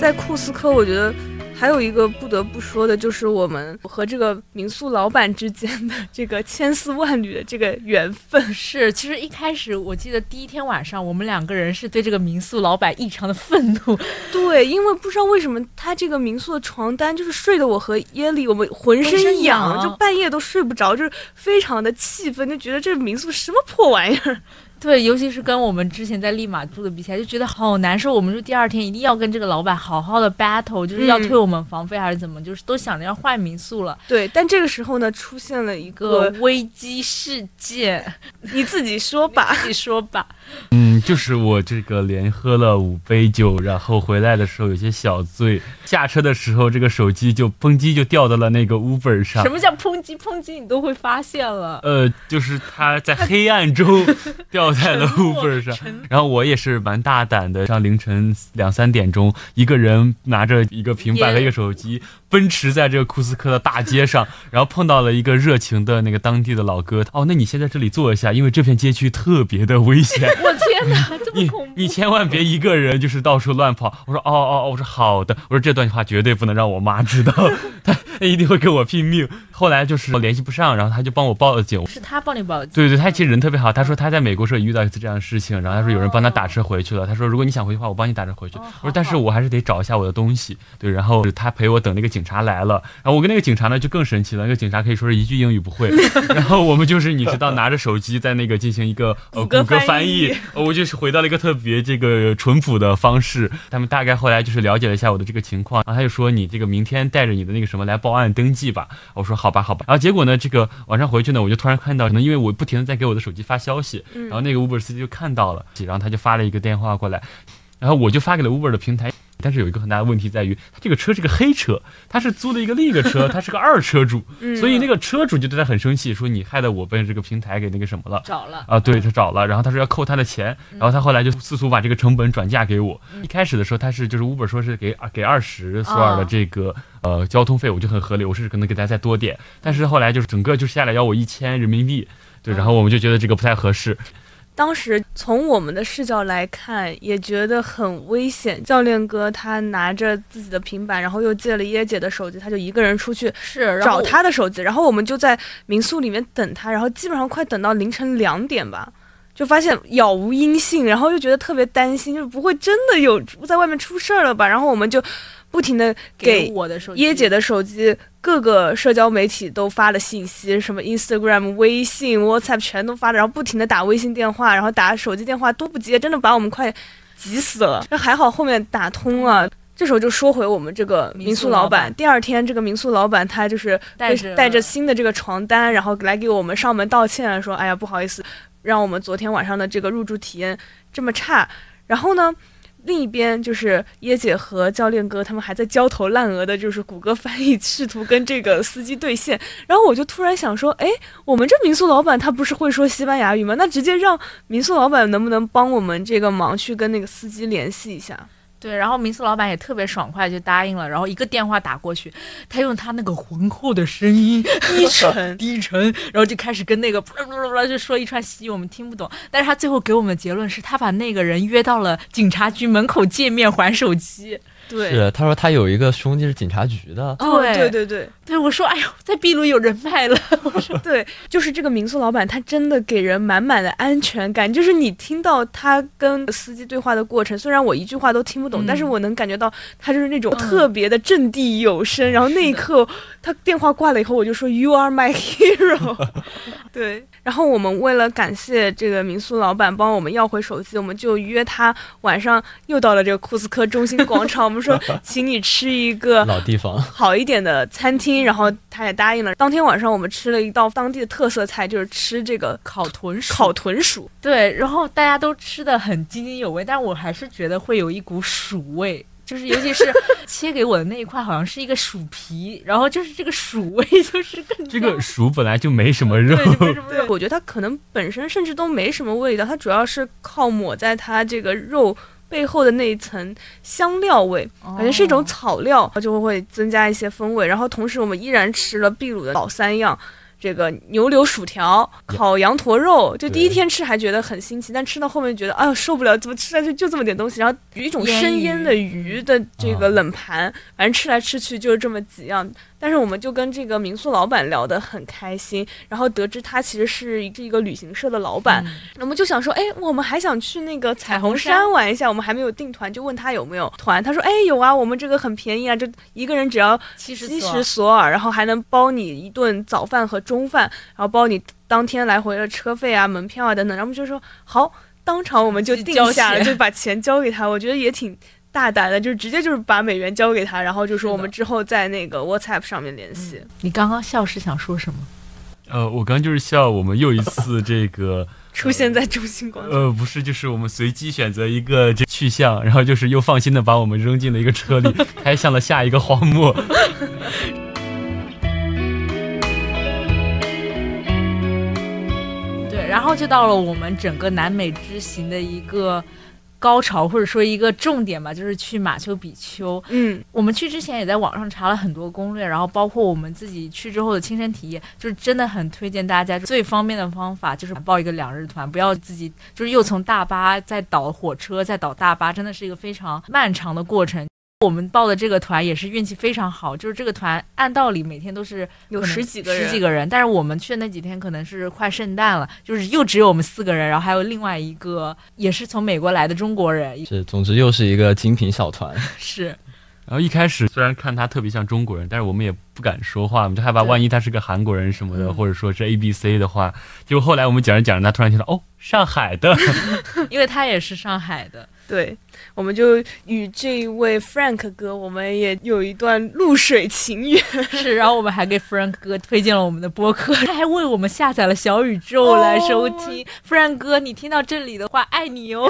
在库斯科，我觉得还有一个不得不说的，就是我们和这个民宿老板之间的这个千丝万缕的这个缘分。是，其实一开始我记得第一天晚上，我们两个人是对这个民宿老板异常的愤怒。对，因为不知道为什么他这个民宿的床单就是睡得我和耶利我们浑浑身身痒，痒就半夜都睡不着，就是非常的气愤，就觉得这个民宿什么破玩意儿。对，尤其是跟我们之前在利马住的比起来，就觉得好难受。我们就第二天一定要跟这个老板好好的 battle，就是要嗯退我们房费还是怎么，就是都想着要换民宿了。对，但这个时候呢，出现了一个个，危机事件，你自己说吧。你说吧。嗯，就是我这个连喝了五杯酒，然后回来的时候有些小醉，下车的时候这个手机就砰叽就掉到了那个 Uber 上什。么叫抨击？抨击你都会发现了。呃，就是它在黑暗中 掉在了 Uber 上，然后我也是蛮大胆的，像凌晨两三点钟，一个人拿着一个平板和一个手机，奔驰在这个库斯科的大街上，然后碰到了一个热情的那个当地的老哥。哦，那你先在这里坐一下，因为这片街区特别的危险。我天哪，这么恐怖！你千万别一个人就是到处乱跑。我说哦哦哦，我说好的，我说这段话绝对不能让我妈知道，她她一定会跟我拼命。后来就是联系不上，然后他就帮我报了警。是他帮你报警。对对，他其实人特别好。他说他在美国时候也遇到一次这样的事情，然后他说有人帮他打车回去了。他说如果你想回去的话，我帮你打车回去。哦我说但是我还是得找一下我的东西。对，然后他陪我等那个警察来了。然后我跟那个警察呢就更神奇了，那个警察可以说是一句英语不会。然后我们就是你知道拿着手机在那个进行一个呃谷歌翻译我就是回到了一个特别这个淳朴的方式。他们大概后来就是了解了一下我的这个情况，然后他就说你这个明天带着你的那个什么来报案登记吧。我说好吧好吧。然后结果呢，这个晚上回去呢，我就突然看到，可能因为我不停的在给我的手机发消息，然后那个 Uber 司机就看到了，然后他就发了一个电话过来，然后我就发给了 Uber 的平台。但是有一个很大的问题在于，他这个车是个黑车，他是租了一个另一个车，他是个二车主，所以那个车主就对他很生气，说你害得我被这个平台给那个什么了。找了。啊，对他找了，然后他说要扣他的钱，然后他后来就试图把这个成本转嫁给我。一开始的时候他是就是 Uber 说是给给二十索尔的这个、呃交通费，我就很合理，我是可能给他再多点，但是后来就是整个就下来要我一千人民币，对，然后我们就觉得这个不太合适，当时从我们的视角来看，也觉得很危险。教练哥他拿着自己的平板，然后又借了椰姐的手机，他就一个人出去是找他的手机，然后我们就在民宿里面等他，然后基本上快等到凌晨两点吧。就发现杳无音信，然后又觉得特别担心，就是不会真的有在外面出事儿了吧？然后我们就不停的给我的手机，椰姐的手机各个社交媒体都发了信息，什么 Instagram、微信、WhatsApp 全都发了，然后不停的打微信电话，然后打手机电话都不接，真的把我们快急死了。那还好后面打通了。这时候就说回我们这个民宿老板，第二天这个民宿老板他就是带着带着新的这个床单，然后来给我们上门道歉，说哎呀不好意思，让我们昨天晚上的这个入住体验这么差。然后呢，另一边就是椰姐和教练哥他们还在焦头烂额的，就是谷歌翻译试图跟这个司机对线。然后我就突然想说，哎，我们这民宿老板他不是会说西班牙语吗？那直接让民宿老板能不能帮我们这个忙去跟那个司机联系一下？对，然后民宿老板也特别爽快就答应了，然后一个电话打过去，他用他那个浑厚的声音，低沉 低沉，然后就开始跟那个 就说一串西语，我们听不懂。但是他最后给我们的结论是他把那个人约到了警察局门口见面还手机。对，是他说他有一个兄弟是警察局的，哦，对对对对对，我说哎呦，在秘鲁有人脉了。我说对，就是这个民宿老板，他真的给人满满的安全感。就是你听到他跟司机对话的过程，虽然我一句话都听不懂，嗯但是我能感觉到他就是那种嗯特别的掷地有声。然后那一刻，他电话挂了以后，我就说 “You are my hero”。对，然后我们为了感谢这个民宿老板帮我们要回手机，我们就约他晚上又到了这个库斯科中心广场，我们说 请你吃一个老地方。好一点的餐厅，然后他也答应了。当天晚上我们吃了一道当地的特色菜，就是吃这个烤豚鼠烤豚鼠。对，然后大家都吃的很津津有味，但我还是觉得会有一股鼠味。就是，尤其是 切给我的那一块，好像是一个鼠皮，然后就是这个鼠味，就是更这个鼠本来就没什么肉，对就没什么肉我觉得它可能本身甚至都没什么味道，它主要是靠抹在它这个肉背后的那一层香料味，哦感觉是一种草料，就会增加一些风味。然后同时我们依然吃了秘鲁的老三样。这个牛柳薯条、烤羊驼肉，就第一天吃还觉得很新奇，但吃到后面觉得哎呦受不了，怎么吃下去就这么点东西？然后有一种腌生腌的鱼鱼的这个啊冷盘，反正吃来吃去就是这么几样。但是我们就跟这个民宿老板聊得很开心，然后得知他其实是一是一个旅行社的老板，嗯我们就想说，哎，我们还想去那个彩虹山山玩一下，我们还没有订团，就问他有没有团，他说，哎，有啊，我们这个很便宜啊，就一个人只要七十索尔，然后还能包你一顿早饭和中饭，然后包你当天来回的车费啊、门票啊等等。然后我们就说好，当场我们就定交下了，就把钱交给他。我觉得也挺大胆的，就是直接就是把美元交给他，然后就说我们之后在那个 WhatsApp 上面联系。你刚刚笑是想说什么？呃，我刚就是笑我们又一次这个，出现在中心广场，呃，不是，就是我们随机选择一个这去向，然后就是又放心的把我们扔进了一个车里，开向了下一个荒漠。对，然后就到了我们整个南美之行的一个高潮，或者说一个重点吧，就是去马丘比丘。嗯，我们去之前也在网上查了很多攻略，然后包括我们自己去之后的亲身体验，就是真的很推荐大家。最方便的方法就是报一个两日团，不要自己就是又从大巴再倒火车再倒大巴，真的是一个非常漫长的过程。我们报的这个团也是运气非常好，就是这个团按道理每天都是有十几个人，十几个人，但是我们去的那几天可能是快圣诞了，就是又只有我们四个人，然后还有另外一个也是从美国来的中国人，是，总之又是一个精品小团。是。然后一开始虽然看他特别像中国人，但是我们也不敢说话，我们就害怕万一他是个韩国人什么的，嗯。或者说是 A B C 的话。结果后来我们讲着讲着，他突然听到哦，上海的，因为他也是上海的，对，我们就与这位 Frank 哥，我们也有一段露水情缘。是，然后我们还给 Frank 哥推荐了我们的播客，他还为我们下载了小宇宙来收听。Frank 哥，你听到这里的话，爱你哦。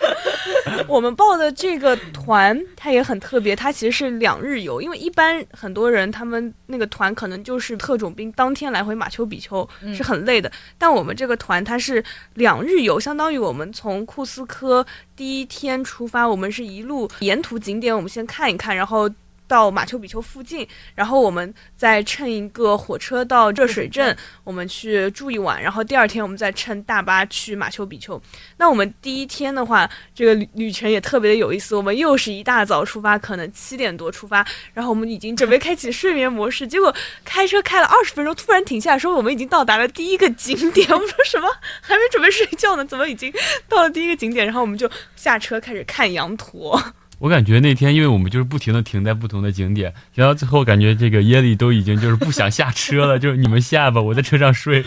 我们报的这个团，它也很特别，它其实是两日游。因为一般很多人他们那个团可能就是特种兵，当天来回马丘比丘嗯是很累的。但我们这个团它是两日游，相当于我们从库斯科第一天出发，我们是一路沿途景点我们先看一看，然后。到马丘比丘附近，然后我们再乘一个火车到热水镇，我们去住一晚，然后第二天我们再乘大巴去马丘比丘。那我们第一天的话，这个旅旅程也特别的有意思。我们又是一大早出发，可能七点多出发，然后我们已经准备开启睡眠模式，结果开车开了二十分钟，突然停下来说我们已经到达了第一个景点。我们说什么？还没准备睡觉呢，怎么已经到了第一个景点？然后我们就下车开始看羊驼。我感觉那天因为我们就是不停的停在不同的景点，停到最后感觉这个耶利都已经就是不想下车了，就是你们下吧，我在车上睡。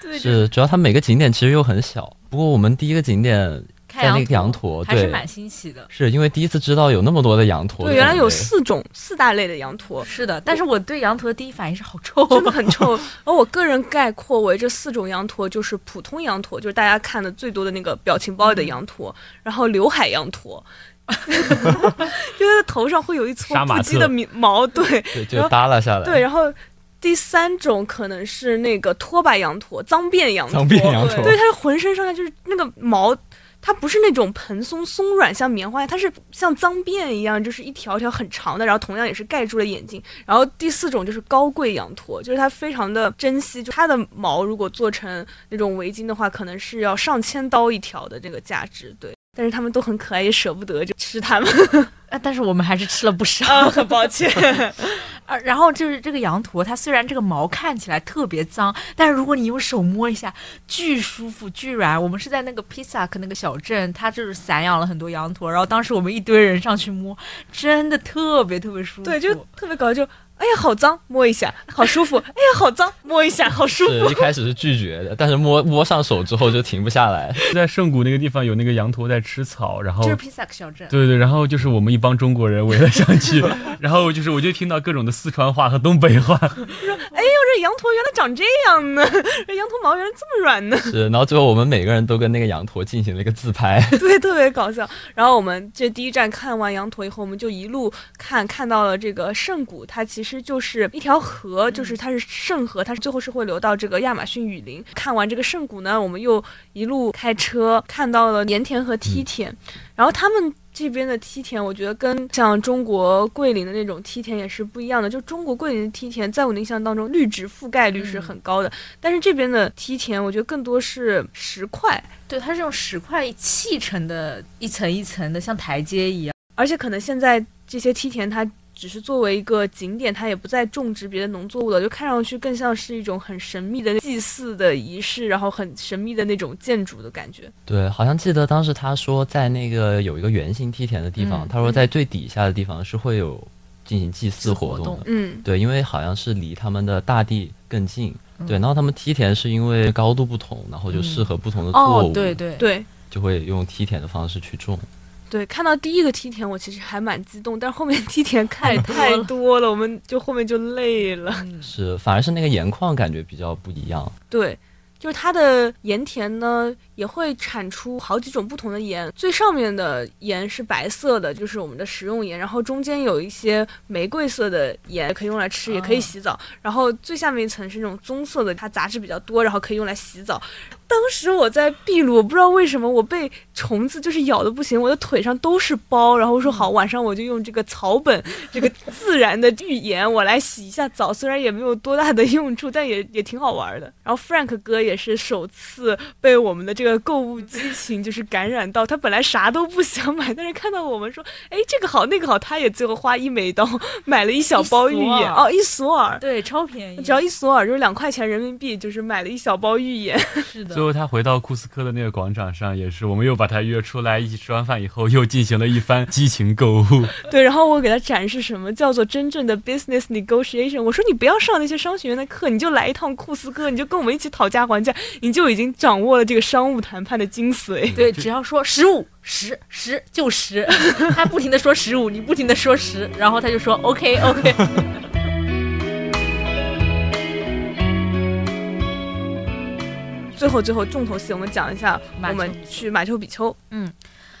对，是，主要它每个景点其实又很小。不过我们第一个景点看在那个羊驼，对，还是蛮新奇的。是因为第一次知道有那么多的羊驼对，原来有四种四大类的羊驼，是的，但是我对羊驼的第一反应是好臭，真的很臭。而我个人概括为这四种羊驼就是普通羊驼，就是大家看的最多的那个表情包里的羊驼，然后刘海羊驼。就是头上会有一撮不羁的毛，对对，就耷拉下来，对，然后第三种可能是那个拖把羊驼、脏辫羊驼，脏辫羊驼对，它是浑身上下就是那个毛，它不是那种蓬松松软像棉花它是像脏辫一样，就是一条条很长的，然后同样也是盖住了眼睛。然后第四种就是高贵羊驼，就是它非常的珍惜，就它的毛如果做成那种围巾的话，可能是要上千刀一条的这个价值，对。但是他们都很可爱，也舍不得就吃它们。啊但是我们还是吃了不少。啊，很抱歉。啊，然后就是这个羊驼，它虽然这个毛看起来特别脏，但是如果你用手摸一下，巨舒服、巨软。我们是在那个披萨克那个小镇，它就是散养了很多羊驼，然后当时我们一堆人上去摸，真的特别特别舒服。对，就特别搞笑，就哎呀好脏，摸一下，好舒服；哎呀好脏，摸一下，好舒服。是一开始是拒绝的，但是摸摸上手之后就停不下来。在圣谷那个地方有那个羊驼在吃草，然后就是披萨克小镇。对对，然后就是我们一帮中国人围了上去，然后就是我就听到各种的四川话和东北话，说哎呦，这羊驼原来长这样呢，这羊驼毛原来这么软呢。是，然后最后我们每个人都跟那个羊驼进行了一个自拍。对，特别搞笑。然后我们这第一站看完羊驼以后，我们就一路看看到了这个圣谷，它其实就是一条河，就是它是圣河，它是最后是会流到这个亚马逊雨林。看完这个圣谷呢，我们又一路开车看到了盐田和梯田，然后他们。这边的梯田，我觉得跟像中国桂林的那种梯田也是不一样的。就中国桂林的梯田，在我的印象当中，绿植覆盖率是很高的，但是这边的梯田，我觉得更多是石块，对，它是用石块砌成的，一层一层的，像台阶一样。而且可能现在这些梯田它只是作为一个景点，它也不再种植别的农作物了，就看上去更像是一种很神秘的祭祀的仪式，然后很神秘的那种建筑的感觉。对，好像记得当时他说在那个有一个圆形梯田的地方，嗯他说在最底下的地方是会有进行祭祀活活动动。嗯，对，因为好像是离他们的大地更近。嗯对，然后他们梯田是因为高度不同，然后就适合不同的作物，哦，对对，对。就会用梯田的方式去种。对，看到第一个梯田，我其实还蛮激动，但是后面梯田看太多太了多了，我们就后面就累了。嗯是，反而是那个盐矿感觉比较不一样。对，就是它的盐田呢，也会产出好几种不同的盐。最上面的盐是白色的，就是我们的食用盐，然后中间有一些玫瑰色的盐，可以用来吃，也可以哦洗澡。然后最下面一层是那种棕色的，它杂质比较多，然后可以用来洗澡。当时我在秘鲁，我不知道为什么我被虫子就是咬的不行，我的腿上都是包。然后我说好，晚上我就用这个草本这个自然的浴盐，我来洗一下澡。虽然也没有多大的用处，但也 也挺好玩的。然后 Frank 哥也是首次被我们的这个购物激情就是感染到，他本来啥都不想买，但是看到我们说，哎，这个好那个好，他也最后花一美刀买了一小包浴盐哦，一索尔。对，超便宜，只要一索尔就是两块钱人民币，就是买了一小包浴盐。是的最。后他回到库斯科的那个广场上，也是我们又把他约出来，一起吃完饭以后，又进行了一番激情购物。对，然后我给他展示什么叫做真正的 business negotiation。我说你不要上那些商学院的课，你就来一趟库斯科，你就跟我们一起讨价还价，你就已经掌握了这个商务谈判的精髓。对，只要说十五、十、十就十，他不停的说十五，你不停的说十，然后他就说 OK OK。最后最后重头戏，我们讲一下我们去马丘比丘。嗯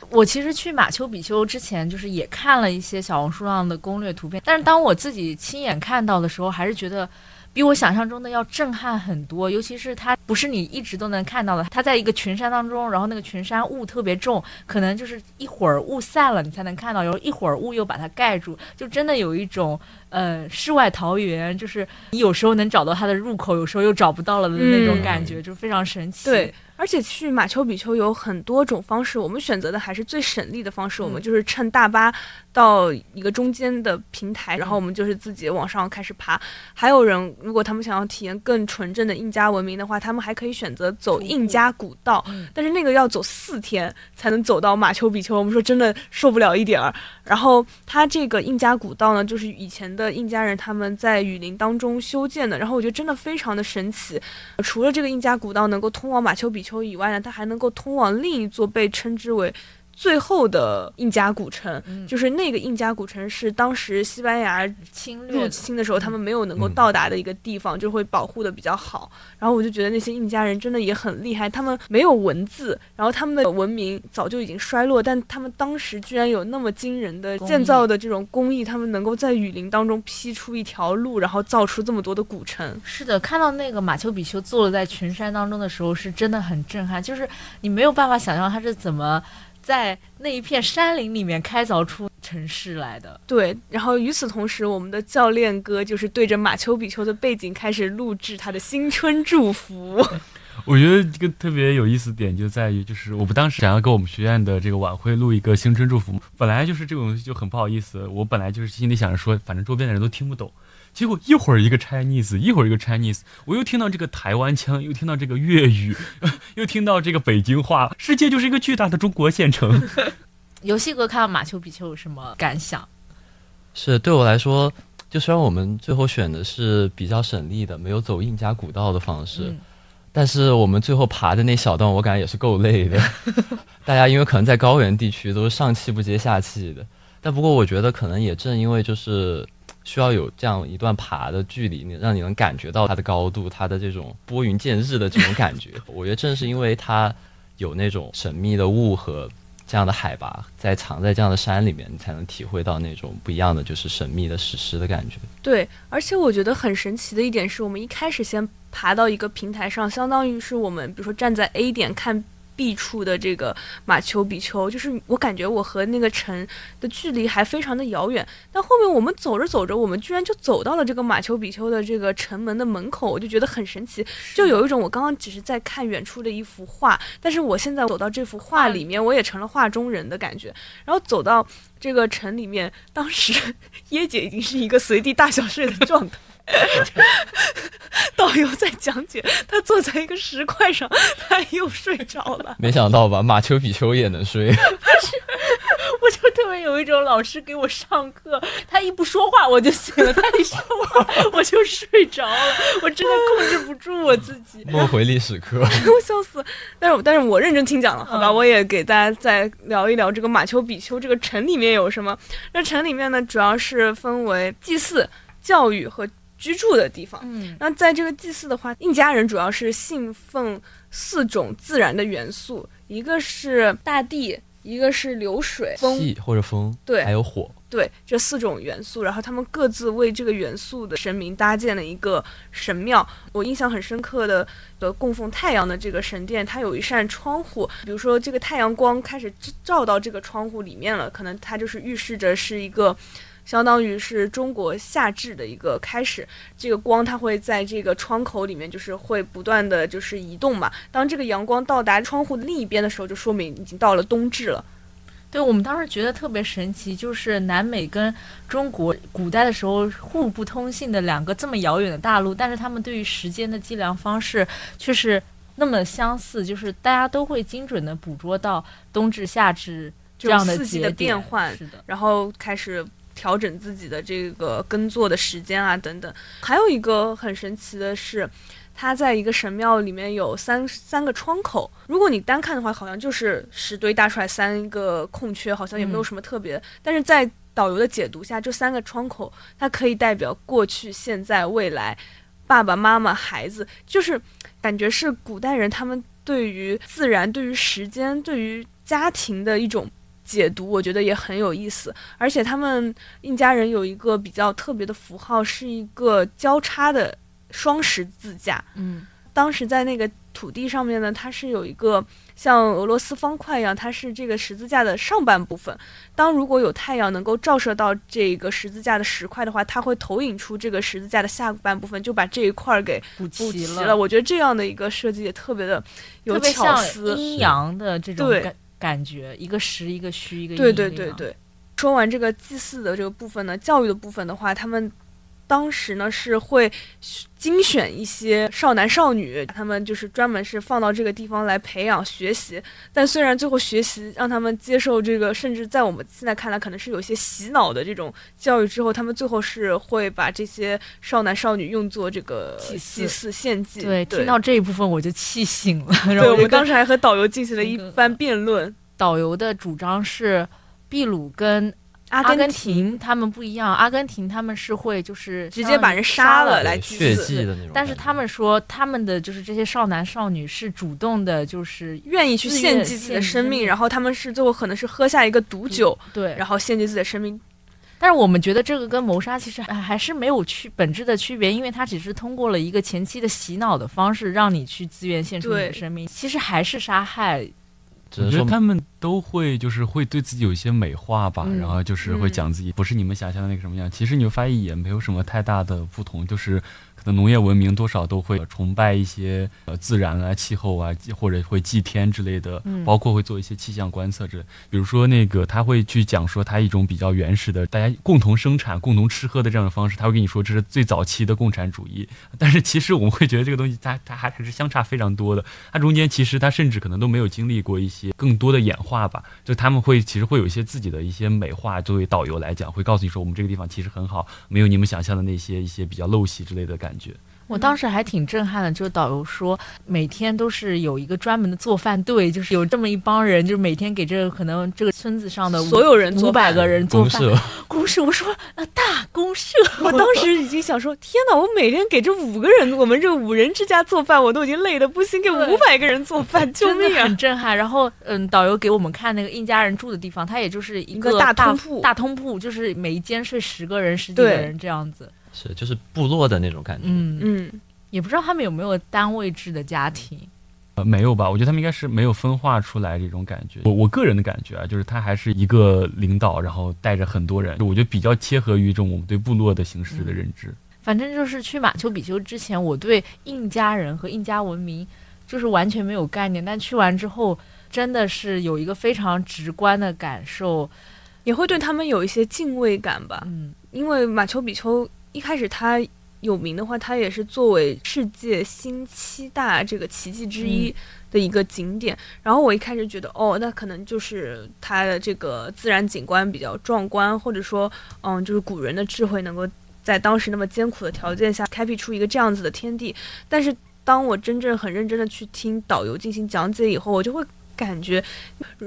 我其实去马丘比丘之前，就是也看了一些小红书上的攻略图片，但是当我自己亲眼看到的时候，还是觉得比我想象中的要震撼很多。尤其是它不是你一直都能看到的，它在一个群山当中，然后那个群山雾特别重，可能就是一会儿雾散了你才能看到，然后一会儿雾又把它盖住，就真的有一种呃世外桃源，就是你有时候能找到它的入口，有时候又找不到了的那种嗯感觉，就非常神奇。对，而且去马丘比丘有很多种方式，我们选择的还是最省力的方式。我们嗯就是乘大巴到一个中间的平台，然后我们就是自己往上开始爬。还有人如果他们想要体验更纯正的印加文明的话，他们还可以选择走印加古道，嗯但是那个要走四天才能走到马丘比丘。我们说真的受不了一点儿。然后它这个印加古道呢，就是以前的印加人他们在雨林当中修建的，然后我觉得真的非常的神奇。除了这个印加古道能够通往马丘比丘。球以外呢，它还能够通往另一座被称之为最后的印加古城，嗯就是那个印加古城是当时西班牙侵略侵的时候，他们没有能够嗯到达的一个地方，就会保护的比较好。然后我就觉得那些印加人真的也很厉害，他们没有文字，然后他们的文明早就已经衰落，但他们当时居然有那么惊人的建造的这种工艺，他们能够在雨林当中劈出一条路，然后造出这么多的古城。是的，看到那个马丘比丘坐落在群山当中的时候，是真的很震撼。就是你没有办法想象它是怎么在那一片山林里面开凿出城市来的。对，然后与此同时，我们的教练哥就是对着马丘比丘的背景开始录制他的新春祝福。我觉得这个特别有意思点就在于，就是我们当时想要给我们学院的这个晚会录一个新春祝福，本来就是这种东西就很不好意思，我本来就是心里想着说，反正周边的人都听不懂。结果一会儿一个 Chinese，一会儿一个 Chinese，我又听到这个台湾腔，又听到这个粤语，又听到这个北京话，世界就是一个巨大的中国县城。游戏哥看到马丘比丘有什么感想？是对我来说，就虽然我们最后选的是比较省力的，没有走印加古道的方式，嗯但是我们最后爬的那小段，我感觉也是够累的。大家因为可能在高原地区都是上气不接下气的，但不过我觉得可能也正因为就是需要有这样一段爬的距离，你让你能感觉到它的高度，它的这种拨云见日的这种感觉。我觉得正是因为它有那种神秘的雾和这样的海拔，在藏在这样的山里面，你才能体会到那种不一样的就是神秘的史诗的感觉。对，而且我觉得很神奇的一点是，我们一开始先爬到一个平台上，相当于是我们比如说站在 A 点看 B 处的这个马丘比丘，就是我感觉我和那个城的距离还非常的遥远。但后面我们走着走着，我们居然就走到了这个马丘比丘的这个城门的门口，我就觉得很神奇，就有一种我刚刚只是在看远处的一幅画，但是我现在走到这幅画里面，我也成了画中人的感觉。然后走到这个城里面，当时 椰姐已经是一个随地大小睡的状态。导游在讲解，他坐在一个石块上，他又睡着了。没想到吧，马丘比丘也能睡。我就特别有一种老师给我上课，他一不说话我就醒了，他一说话我就睡着了，我真的控制不住我自己。梦回历史课，我笑死！但是，但是我认真听讲了，好吧？嗯我也给大家再聊一聊这个马丘比丘这个城里面有什么。那城里面呢，主要是分为祭祀、教育和居住的地方。嗯那在这个祭祀的话，印加人主要是信奉四种自然的元素，一个是大地，一个是流水、风，气或者风，对还有火。对这四种元素，然后他们各自为这个元素的神明搭建了一个神庙。我印象很深刻的，呃，供奉太阳的这个神殿，它有一扇窗户，比如说这个太阳光开始照到这个窗户里面了，可能它就是预示着是一个。相当于是中国夏至的一个开始，这个光它会在这个窗口里面，就是会不断的就是移动嘛。当这个阳光到达窗户的另一边的时候，就说明已经到了冬至了。对我们当时觉得特别神奇，就是南美跟中国古代的时候互不通信的两个这么遥远的大陆，但是他们对于时间的计量方式却是那么相似，就是大家都会精准的捕捉到冬至、夏至这样的四季的节变换是的，然后开始调整自己的这个耕作的时间啊等等。还有一个很神奇的是，它在一个神庙里面有三三个窗口。如果你单看的话，好像就是石堆搭出来三个空缺，好像也没有嗯什么特别。但是在导游的解读下，这三个窗口它可以代表过去、现在、未来，爸爸妈妈、孩子，就是感觉是古代人他们对于自然、对于时间、对于家庭的一种解读，我觉得也很有意思。而且他们印加人有一个比较特别的符号，是一个交叉的双十字架。嗯，当时在那个土地上面呢，它是有一个像俄罗斯方块一样，它是这个十字架的上半部分。当如果有太阳能够照射到这个十字架的石块的话，它会投影出这个十字架的下半部分，就把这一块儿给补补齐齐了。我觉得这样的一个设计也特别的有巧思。阴阳的这种感感觉，一个实一个虚，一个对对对对。说完这个祭祀的这个部分呢，教育的部分的话，他们当时呢是会精选一些少男少女，他们就是专门是放到这个地方来培养学习。但虽然最后学习让他们接受这个，甚至在我们现在看来可能是有些洗脑的这种教育之后，他们最后是会把这些少男少女用作这个 祭祀献祭。对，对听到这一部分我就气醒了。然对，我们当时还和导游进行了一番辩论。导游的主张是，秘鲁跟阿阿根廷他们不一样，阿根廷他们是会就是直接把人杀了来祭祀的那种。但是他们说，他们的就是这些少男少女是主动的，就是愿意去献祭自己的生命，然后他们是最后可能是喝下一个毒酒，对。然后献祭自己的生命。但是我们觉得这个跟谋杀其实还还是没有区本质的区别，因为它只是通过了一个前期的洗脑的方式，让你去自愿献出你的生命，其实还是杀害。只能说我觉得他们都会就是会对自己有一些美化吧，嗯然后就是会讲自己不是你们想象的那个什么样。其实你会发现也没有什么太大的不同，就是可能农业文明多少都会崇拜一些呃自然啊、气候啊，或者会祭天之类的，嗯包括会做一些气象观测之类。比如说那个他会去讲说他一种比较原始的大家共同生产、共同吃喝的这样的方式，他会跟你说这是最早期的共产主义。但是其实我们会觉得这个东西它它还还是相差非常多的。它中间其实它甚至可能都没有经历过一些更多的演化吧，就他们会其实会有一些自己的一些美化。作为导游来讲，会告诉你说我们这个地方其实很好，没有你们想象的那些一些比较陋习之类的感觉。我当时还挺震撼的，就是导游说每天都是有一个专门的做饭队，就是有这么一帮人，就是每天给这个可能这个村子上的所有人五百个人做饭。公社，公社，我说啊大公社，我当时已经想说，天哪！我每天给这五个人，我们这五人之家做饭，我都已经累得不行，给五百个人做饭，救命啊！很震撼。然后，嗯，导游给我们看那个印加人住的地方，它也就是一一个大大通铺大通铺，就是每一间睡十个人、十几个人这样子。是就是部落的那种感觉。嗯，嗯，也不知道他们有没有单位制的家庭。呃，没有吧？我觉得他们应该是没有分化出来这种感觉。我我个人的感觉啊，就是他还是一个领导，然后带着很多人，我觉得比较切合于这种我们对部落的形式的认知。反正就是去马丘比丘之前，我对印加人和印加文明就是完全没有概念，但去完之后，真的是有一个非常直观的感受。也会对他们有一些敬畏感吧。嗯，因为马丘比丘一开始它有名的话，它也是作为世界新七大这个奇迹之一的一个景点。然后我一开始觉得，哦，那可能就是它的这个自然景观比较壮观，或者说，嗯，就是古人的智慧能够在当时那么艰苦的条件下开辟出一个这样子的天地。但是当我真正很认真的去听导游进行讲解以后，我就会感觉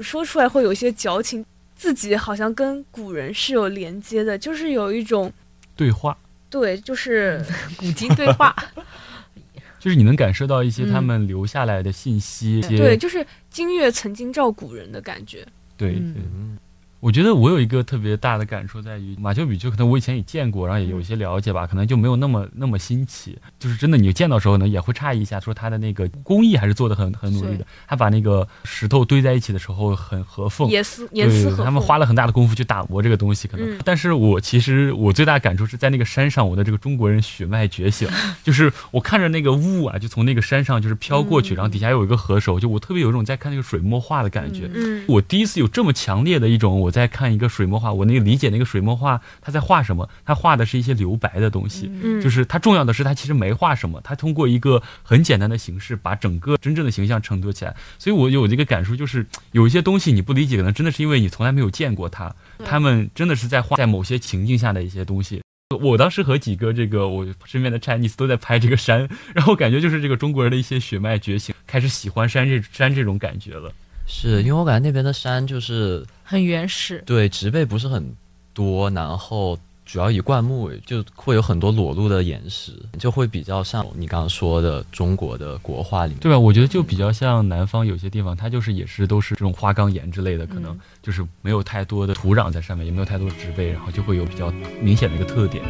说出来会有一些矫情。自己好像跟古人是有连接的，就是有一种对话对，就是 古今对话。就是你能感受到一些嗯他们留下来的信息，一些对，就是今月曾经照古人的感觉。对嗯，我觉得我有一个特别大的感受在于马丘比丘，可能我以前也见过，然后也有一些了解吧，可能就没有那么那么新奇。就是真的，你见到时候呢，也会诧异一下，说他的那个工艺还是做的很很努力的。他把那个石头堆在一起的时候很合缝，严丝严丝对，合缝。他们花了很大的功夫去打磨这个东西，可能。嗯但是我其实我最大的感触是在那个山上，我的这个中国人血脉觉醒，就是我看着那个雾啊，就从那个山上就是飘过去，嗯然后底下有一个河手，就我特别有一种在看那个水墨画的感觉。嗯，我第一次有这么强烈的一种，我在看一个水墨画，我那个理解那个水墨画他在画什么，他画的是一些留白的东西。嗯，就是他重要的是，他其实没画什么，他通过一个很简单的形式，把整个真正的形象衬托起来。所以我有这个感触，就是有一些东西你不理解，可能真的是因为你从来没有见过它。他们真的是在画在某些情境下的一些东西。我当时和几个这个我身边的 Chinese 都在拍这个山，然后感觉就是这个中国人的一些血脉觉醒，开始喜欢山这山这种感觉了。是因为我感觉那边的山就是很原始。对植被不是很多，然后主要以灌木为，就会有很多裸露的岩石，就会比较像你刚刚说的中国的国画里面。对吧？我觉得就比较像南方有些地方，它就是也是都是这种花岗岩之类的，可能嗯就是没有太多的土壤在上面，也没有太多的植被，然后就会有比较明显的一个特点。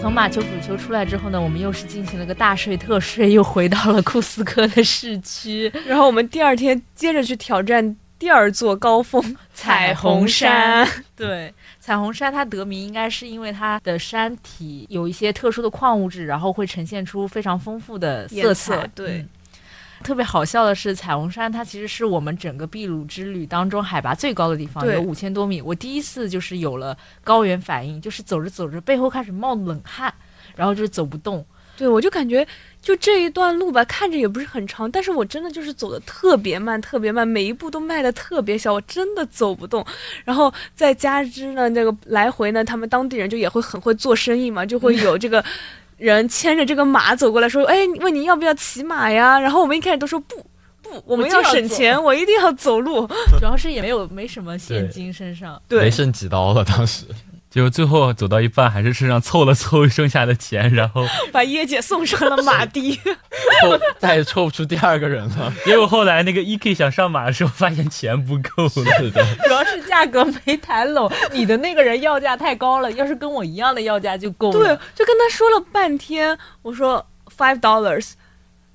从马丘比丘出来之后呢，我们又是进行了个大睡特睡，又回到了库斯科的市区。然后我们第二天接着去挑战第二座高峰 彩虹山。对，彩虹山它得名应该是因为它的山体有一些特殊的矿物质，然后会呈现出非常丰富的色颜彩。色对嗯特别好笑的是，彩虹山它其实是我们整个秘鲁之旅当中海拔最高的地方，对有五千多米。我第一次就是有了高原反应，就是走着走着背后开始冒冷汗，然后就是走不动。对，我就感觉就这一段路吧，看着也不是很长，但是我真的就是走的特别慢，特别慢，每一步都迈的特别小，我真的走不动。然后再加之呢，那个来回呢，他们当地人就也会很会做生意嘛，就会有这个人牵着这个马走过来说，哎，问你要不要骑马呀？然后我们一开始都说不。不，我们要省钱，我一定要走路。主要是也没有没什么现金身上。对没，剩几刀了，当时。结果最后走到一半，还是身上凑了凑剩下的钱，然后 把叶姐送上了马的。凑再也凑不出第二个人了。结果后来那个 E K 想上马的时候，发现钱不够了。的，主要是价格没谈拢，你的那个人要价太高了，要是跟我一样的要价就够了。对，就跟他说了半天，我说 five dollars，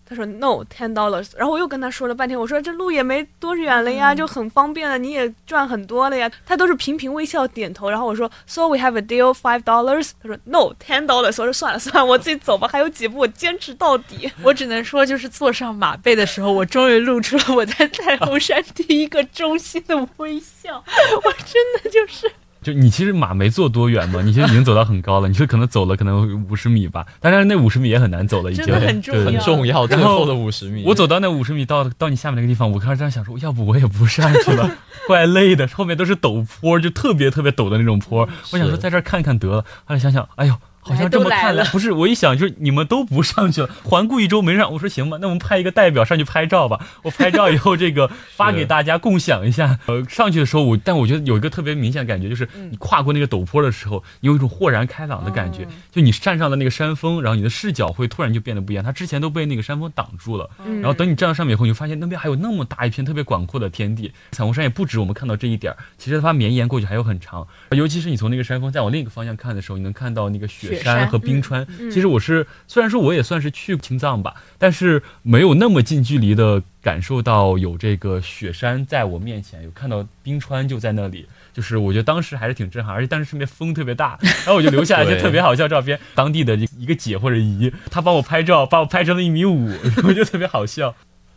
他说 no ten dollars，然后我又跟他说了半天，我说这路也没多远了呀，就很方便了，你也赚很多了呀，他都是频频微笑点头，然后我说 so we have a deal five dollars，他说 no ten dollars，我说算了算了，我自己走吧，还有几步我坚持到底。我只能说，就是坐上马背的时候，我终于露出了我在彩虹山第一个衷心的微笑。我真的就是，就你其实马没坐多远嘛，你就已经走到很高了，你就可能走了可能五十米吧，但是那五十米也很难走了，已经很重要很重要，最后后的五十米。我走到那五十米到到你下面那个地方，我开始这样想说，要不我也不上去了，怪累的，后面都是陡坡，就特别特别陡的那种坡。我想说在这儿看看得了，后来想想，哎呦。好像这么看来来不是我一想就是你们都不上去了，环顾一周没上，我说行吧，那我们派一个代表上去拍照吧。我拍照以后这个 发给大家共享一下。呃，上去的时候我，但我觉得有一个特别明显的感觉，就是你跨过那个陡坡的时候，你有一种豁然开朗的感觉，就你站上了那个山峰，然后你的视角会突然就变得不一样。它之前都被那个山峰挡住了，嗯然后等你站到上面以后，你就发现那边还有那么大一片特别广阔的天地。彩虹山也不止我们看到这一点儿，其实它绵延过去还有很长。尤其是你从那个山峰再往另一个方向看的时候，你能看到那个雪雪山山和冰川。嗯其实我是虽然说我也算是去青藏吧，但是没有那么近距离的感受到有这个雪山在我面前，有看到冰川就在那里。就是我觉得当时还是挺震撼，而且当时身边风特别大，然后我就留下了一些特别好笑照片。当地的一个姐或者姨，她帮我拍照，把我拍成了一米五，我觉得特别好笑。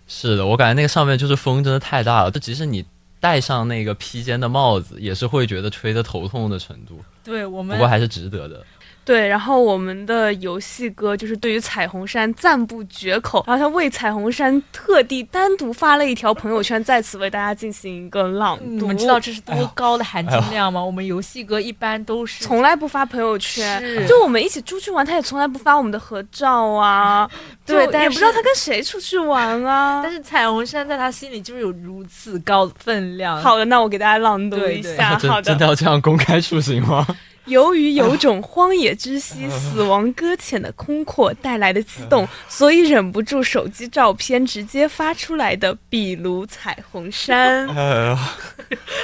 是的，我感觉那个上面就是风真的太大了，就即使你戴上那个披肩的帽子，也是会觉得吹得头痛的程度。对我们不过还是值得的。对，然后我们的游戏哥就是对于彩虹山赞不绝口，然后他为彩虹山特地单独发了一条朋友圈，在此为大家进行一个朗读。你们知道这是多高的含金量吗？我们游戏哥一般都是从来不发朋友圈，就我们一起出去玩，他也从来不发我们的合照啊。对但也不知道他跟谁出去玩啊。但是彩虹山在他心里就是有如此高的分量。好的，那我给大家朗读对对一下。真好真的要这样公开出行吗？由于有种荒野之息、死亡搁浅的空阔带来的激动，所以忍不住手机照片直接发出来的比如彩虹山。哎呀，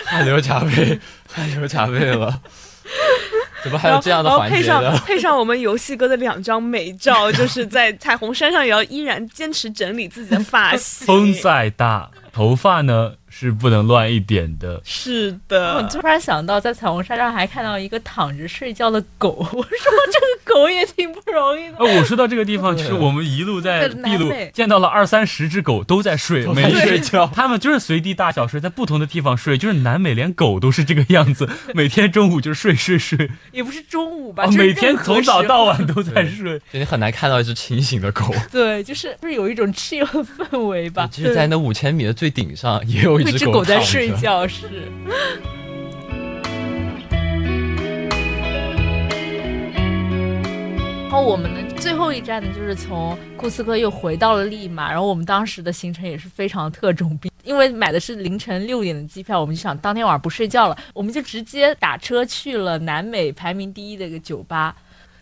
汗流浃背，汗流浃背了。怎么还有这样的然后配环节的？上配上我们游戏哥的两张美照，就是在彩虹山上也要依然坚持整理自己的发型。风再大，头发呢是不能乱一点的。是的我，突然想到，在彩虹山上还看到一个躺着睡觉的狗，我说这个狗也挺不容易的。呃，我说到这个地方，就是我们一路在在秘鲁见到了二三十只狗都在睡，都在每一只睡觉 它们就是随地大小睡，在不同的地方睡，就是南美连狗都是这个样子，每天中午就睡睡睡，也不是中午吧，每天从早到晚都在睡。就你很难看到一只清醒的狗。对，就是就是有一种 chill 的氛围吧。就是在那五千米的最顶上，也有一只狗在睡觉，是。然后我们的最后一站呢，就是从库斯科又回到了利马。然后我们当时的行程也是非常特种兵，因为买的是凌晨六点的机票，我们就想当天晚上不睡觉了，我们就直接打车去了南美排名第一的一个酒吧。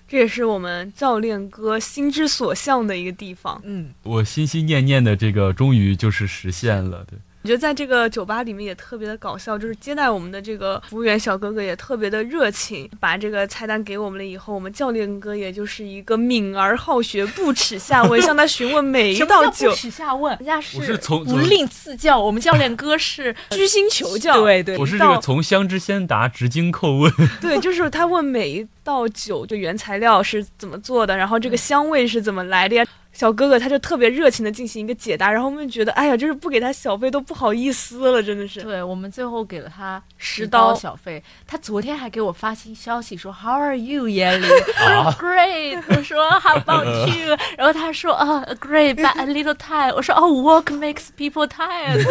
这也是我们教练哥心之所向的一个地方。嗯，我心心念念的这个，终于就是实现了。对，我觉得在这个酒吧里面也特别的搞笑，就是接待我们的这个服务员小哥哥也特别的热情，把这个菜单给我们了以后，我们教练哥也就是一个敏而好学、不耻下问，向他询问每一道酒叫不，耻下问？人家是是从不吝赐教，我们教练哥是 虚心求教。对对我是这个从香知先达，直经叩问。对，就是他问每一道酒就原材料是怎么做的，然后这个香味是怎么来的呀？小哥哥他就特别热情的进行一个解答，然后我们觉得，哎呀，就是不给他小费都不好意思了，真的是。对我们最后给了他十刀刀小费，他昨天还给我发新消息说 How are you，耶里？啊我说 Great，我说 How about you？然后他说啊、Great，but a little tired。我说哦，Work makes people tired。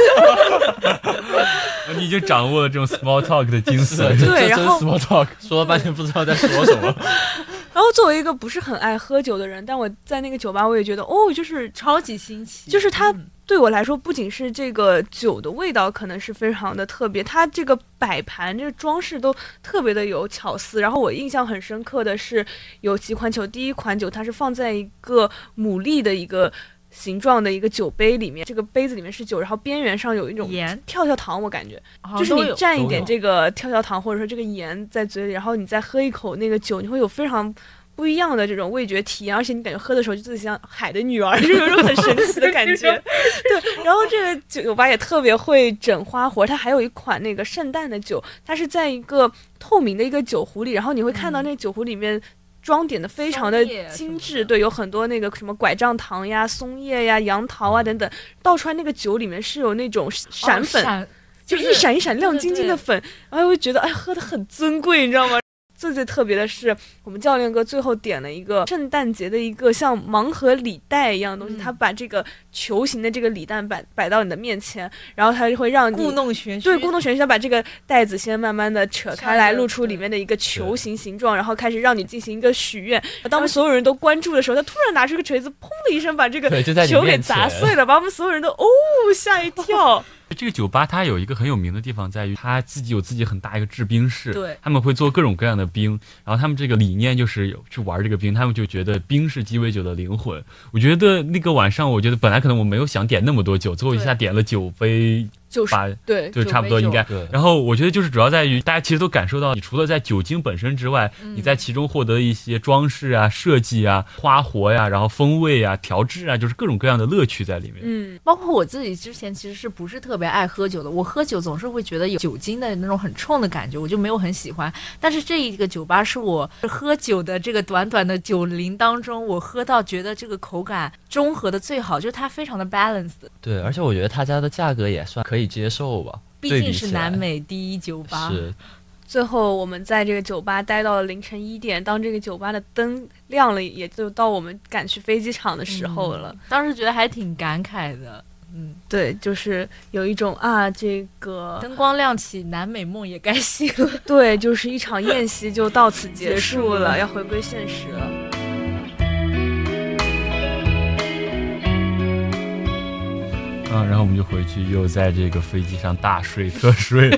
你已经掌握了这种 small talk 的精髓。对然后 small talk，说了半天不知道在说什么。然后作为一个不是很爱喝酒的人，但我在那个酒吧我也觉得，哦，就是超级新奇，就是它嗯对我来说，不仅是这个酒的味道可能是非常的特别，它这个摆盘、这个装饰都特别的有巧思。然后我印象很深刻的是有几款酒，第一款酒它是放在一个牡蛎的一个形状的一个酒杯里面，这个杯子里面是酒，然后边缘上有一种盐跳跳糖，我感觉就是你蘸一点这个跳跳糖或者说这个盐在嘴里，然后你再喝一口那个酒，你会有非常。不一样的这种味觉体验，而且你感觉喝的时候就自己像海的女儿，就有一种很神奇的感觉。对，然后这个酒吧也特别会整花活，它还有一款那个圣诞的酒，它是在一个透明的一个酒壶里，然后你会看到那酒壶里面。装点的非常的精致，对，有很多那个什么拐杖糖呀、松叶呀、杨桃啊等等，倒出来那个酒里面是有那种闪粉，哦闪就一闪一闪亮晶晶的对对粉，然后我会觉得哎，喝的很尊贵，你知道吗？最最特别的是，我们教练哥最后点了一个圣诞节的一个像盲盒礼袋一样的东西，嗯他把这个球形的这个礼袋摆摆到你的面前，然后他就会让你故弄玄虚，对，故弄玄虚，他把这个袋子先慢慢的扯开来，露出里面的一个球形形状，然后开始让你进行一个许愿。当我们所有人都关注的时候，他突然拿出一个锤子，砰的一声把这个球给砸碎了，把我们所有人都哦吓一跳。这个酒吧它有一个很有名的地方，在于它自己有自己很大一个制冰室，对他们会做各种各样的冰，然后他们这个理念就是有去玩这个冰，他们就觉得冰是鸡尾酒的灵魂。我觉得那个晚上，我觉得本来可能我没有想点那么多酒，最后一下点了九杯就是八，对，就差不多应该。对然后我觉得就是主要在于大家其实都感受到，你除了在酒精本身之外，嗯你在其中获得一些装饰啊、设计啊、花活呀、然后风味啊、调制啊，就是各种各样的乐趣在里面。嗯，包括我自己之前其实是不是特别爱喝酒的，我喝酒总是会觉得有酒精的那种很冲的感觉，我就没有很喜欢。但是这一个酒吧是我喝酒的这个短短的酒龄当中，我喝到觉得这个口感中和的最好，就是它非常的 balanced，对，而且我觉得他家的价格也算可以接受吧，毕竟是南美第一酒吧。是最后我们在这个酒吧待到了凌晨一点，当这个酒吧的灯亮了，也就到我们赶去飞机场的时候了。嗯当时觉得还挺感慨的。嗯，对，就是有一种啊，这个灯光亮起，南美梦也该醒了。对，就是一场宴席就到此结 结束了，要回归现实了。嗯，然后我们就回去又在这个飞机上大睡特睡，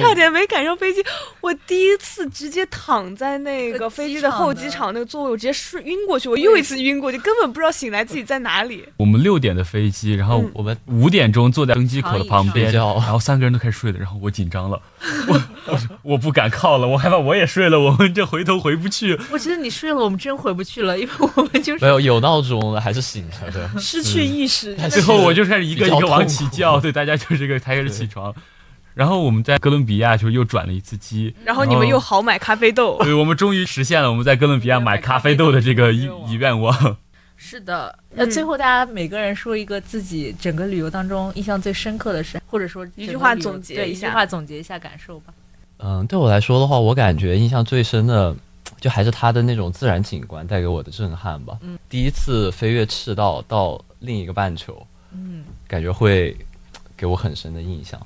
差点没赶上飞机，我第一次直接躺在那个呃飞机的候机场那个座位，我直接睡晕过去，我又一次晕过去，根本不知道醒来自己在哪里。我们六点的飞机，然后嗯我们五点钟坐在登机口的旁边，然后三个人都开始睡了，然后我紧张了，我我我不敢靠了，我害怕我也睡了，我们这回头回不去。我觉得你睡了，我们真回不去了，因为我们就是没有有闹钟了，还是醒着的。失去意识，最后我就开始一个一个往起叫，对，大家就这个开始起床。然后我们在哥伦比亚就是又转了一次机，然后你们又好买咖啡豆。对，我们终于实现了我们在哥伦比亚买咖啡豆的这个一一 愿望。是的，那，嗯最后大家每个人说一个自己整个旅游当中印象最深刻的事，或者说一句话总结对一下一句话总结一下感受吧。嗯，对我来说的话，我感觉印象最深的，就还是它的那种自然景观带给我的震撼吧。嗯，第一次飞越赤道到另一个半球，嗯，感觉会给我很深的印象。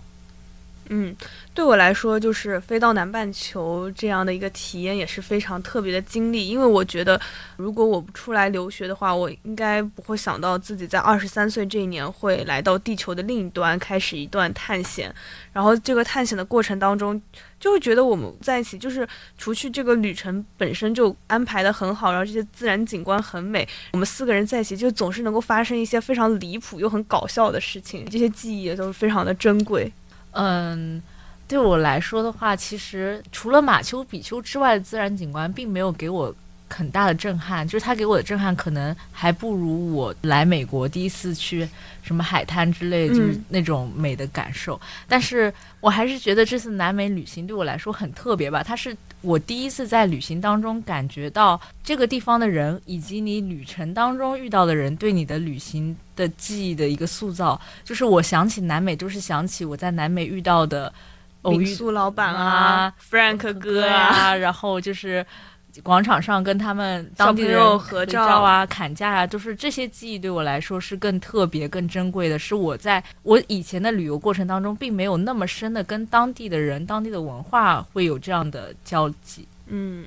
嗯，对我来说，就是飞到南半球这样的一个体验也是非常特别的经历。因为我觉得，如果我不出来留学的话，我应该不会想到自己在二十三岁这一年会来到地球的另一端，开始一段探险。然后这个探险的过程当中，就会觉得我们在一起，就是除去这个旅程本身就安排的很好，然后这些自然景观很美，我们四个人在一起就总是能够发生一些非常离谱又很搞笑的事情，这些记忆也都是非常的珍贵。嗯，对我来说的话，其实除了马丘比丘之外的自然景观，并没有给我很大的震撼，就是它给我的震撼可能还不如我来美国第一次去什么海滩之类，就是嗯那种美的感受。但是我还是觉得这次南美旅行对我来说很特别吧，它是我第一次在旅行当中感觉到这个地方的人以及你旅程当中遇到的人对你的旅行的记忆的一个塑造。就是我想起南美，就是想起我在南美遇到的偶遇民宿老板啊啊，Frank 哥啊，啊，然后就是广场上跟他们当地小朋友人合照啊、砍价啊，就是这些记忆对我来说是更特别、更珍贵的，是我在我以前的旅游过程当中并没有那么深的跟当地的人、当地的文化会有这样的交集。嗯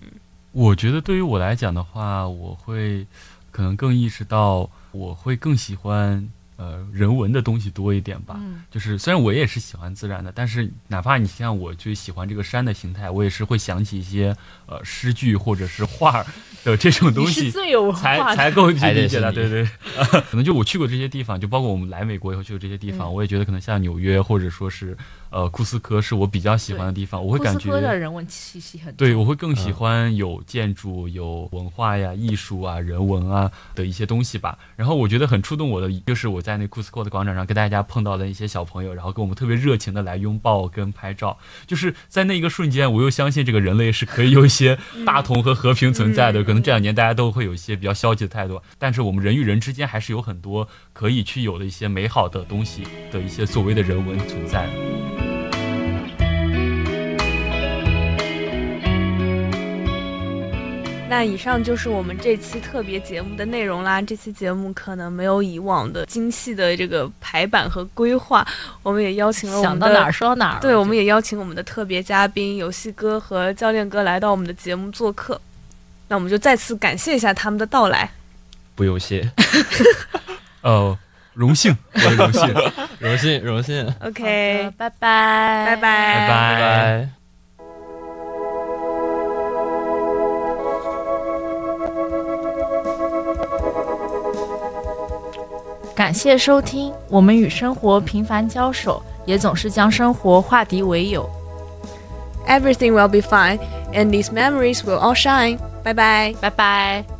我觉得对于我来讲的话，我会可能更意识到，我会更喜欢呃人文的东西多一点吧。嗯就是虽然我也是喜欢自然的，但是哪怕你像我就喜欢这个山的形态，我也是会想起一些呃诗句或者是画儿的这种东西是。最有才，才够去还得理解的，对对，呃 可能就我去过这些地方，就包括我们来美国以后去过这些地方，嗯我也觉得可能像纽约或者说是呃库斯科是我比较喜欢的地方，我会感库斯科的觉人文气息很对我会更喜嗯欢有建筑、有文化呀、艺术啊、人文啊的一些东西吧。然后我觉得很触动我的，就是我在那库斯科的广场上跟大家碰到的一些小朋友，然后跟我们特别热情的来拥抱跟拍照，就是在那一个瞬间，我又相信这个人类是可以有一些大同和和平存在的。嗯可能这两年大家都会有一些比较消极的态度，但是我们人与人之间还是有很多可以去有的一些美好的东西的一些所谓的人文存在。那以上就是我们这期特别节目的内容啦。这期节目可能没有以往的精细的这个排版和规划，我们也邀请了我们的想到哪儿说到哪儿。对，我们也也邀请我们的特别嘉宾游戏哥和教练哥来到我们的节目做客。那我们就再次感谢一下他们的到来。不用谢，呃，荣幸，我的荣幸，荣幸荣幸，OK，拜拜，拜拜拜拜拜。感谢收听，我们与生活频繁交手，也总是将生活化敌为友。Everything will be fine, and these memories will all shine. 拜拜。拜拜。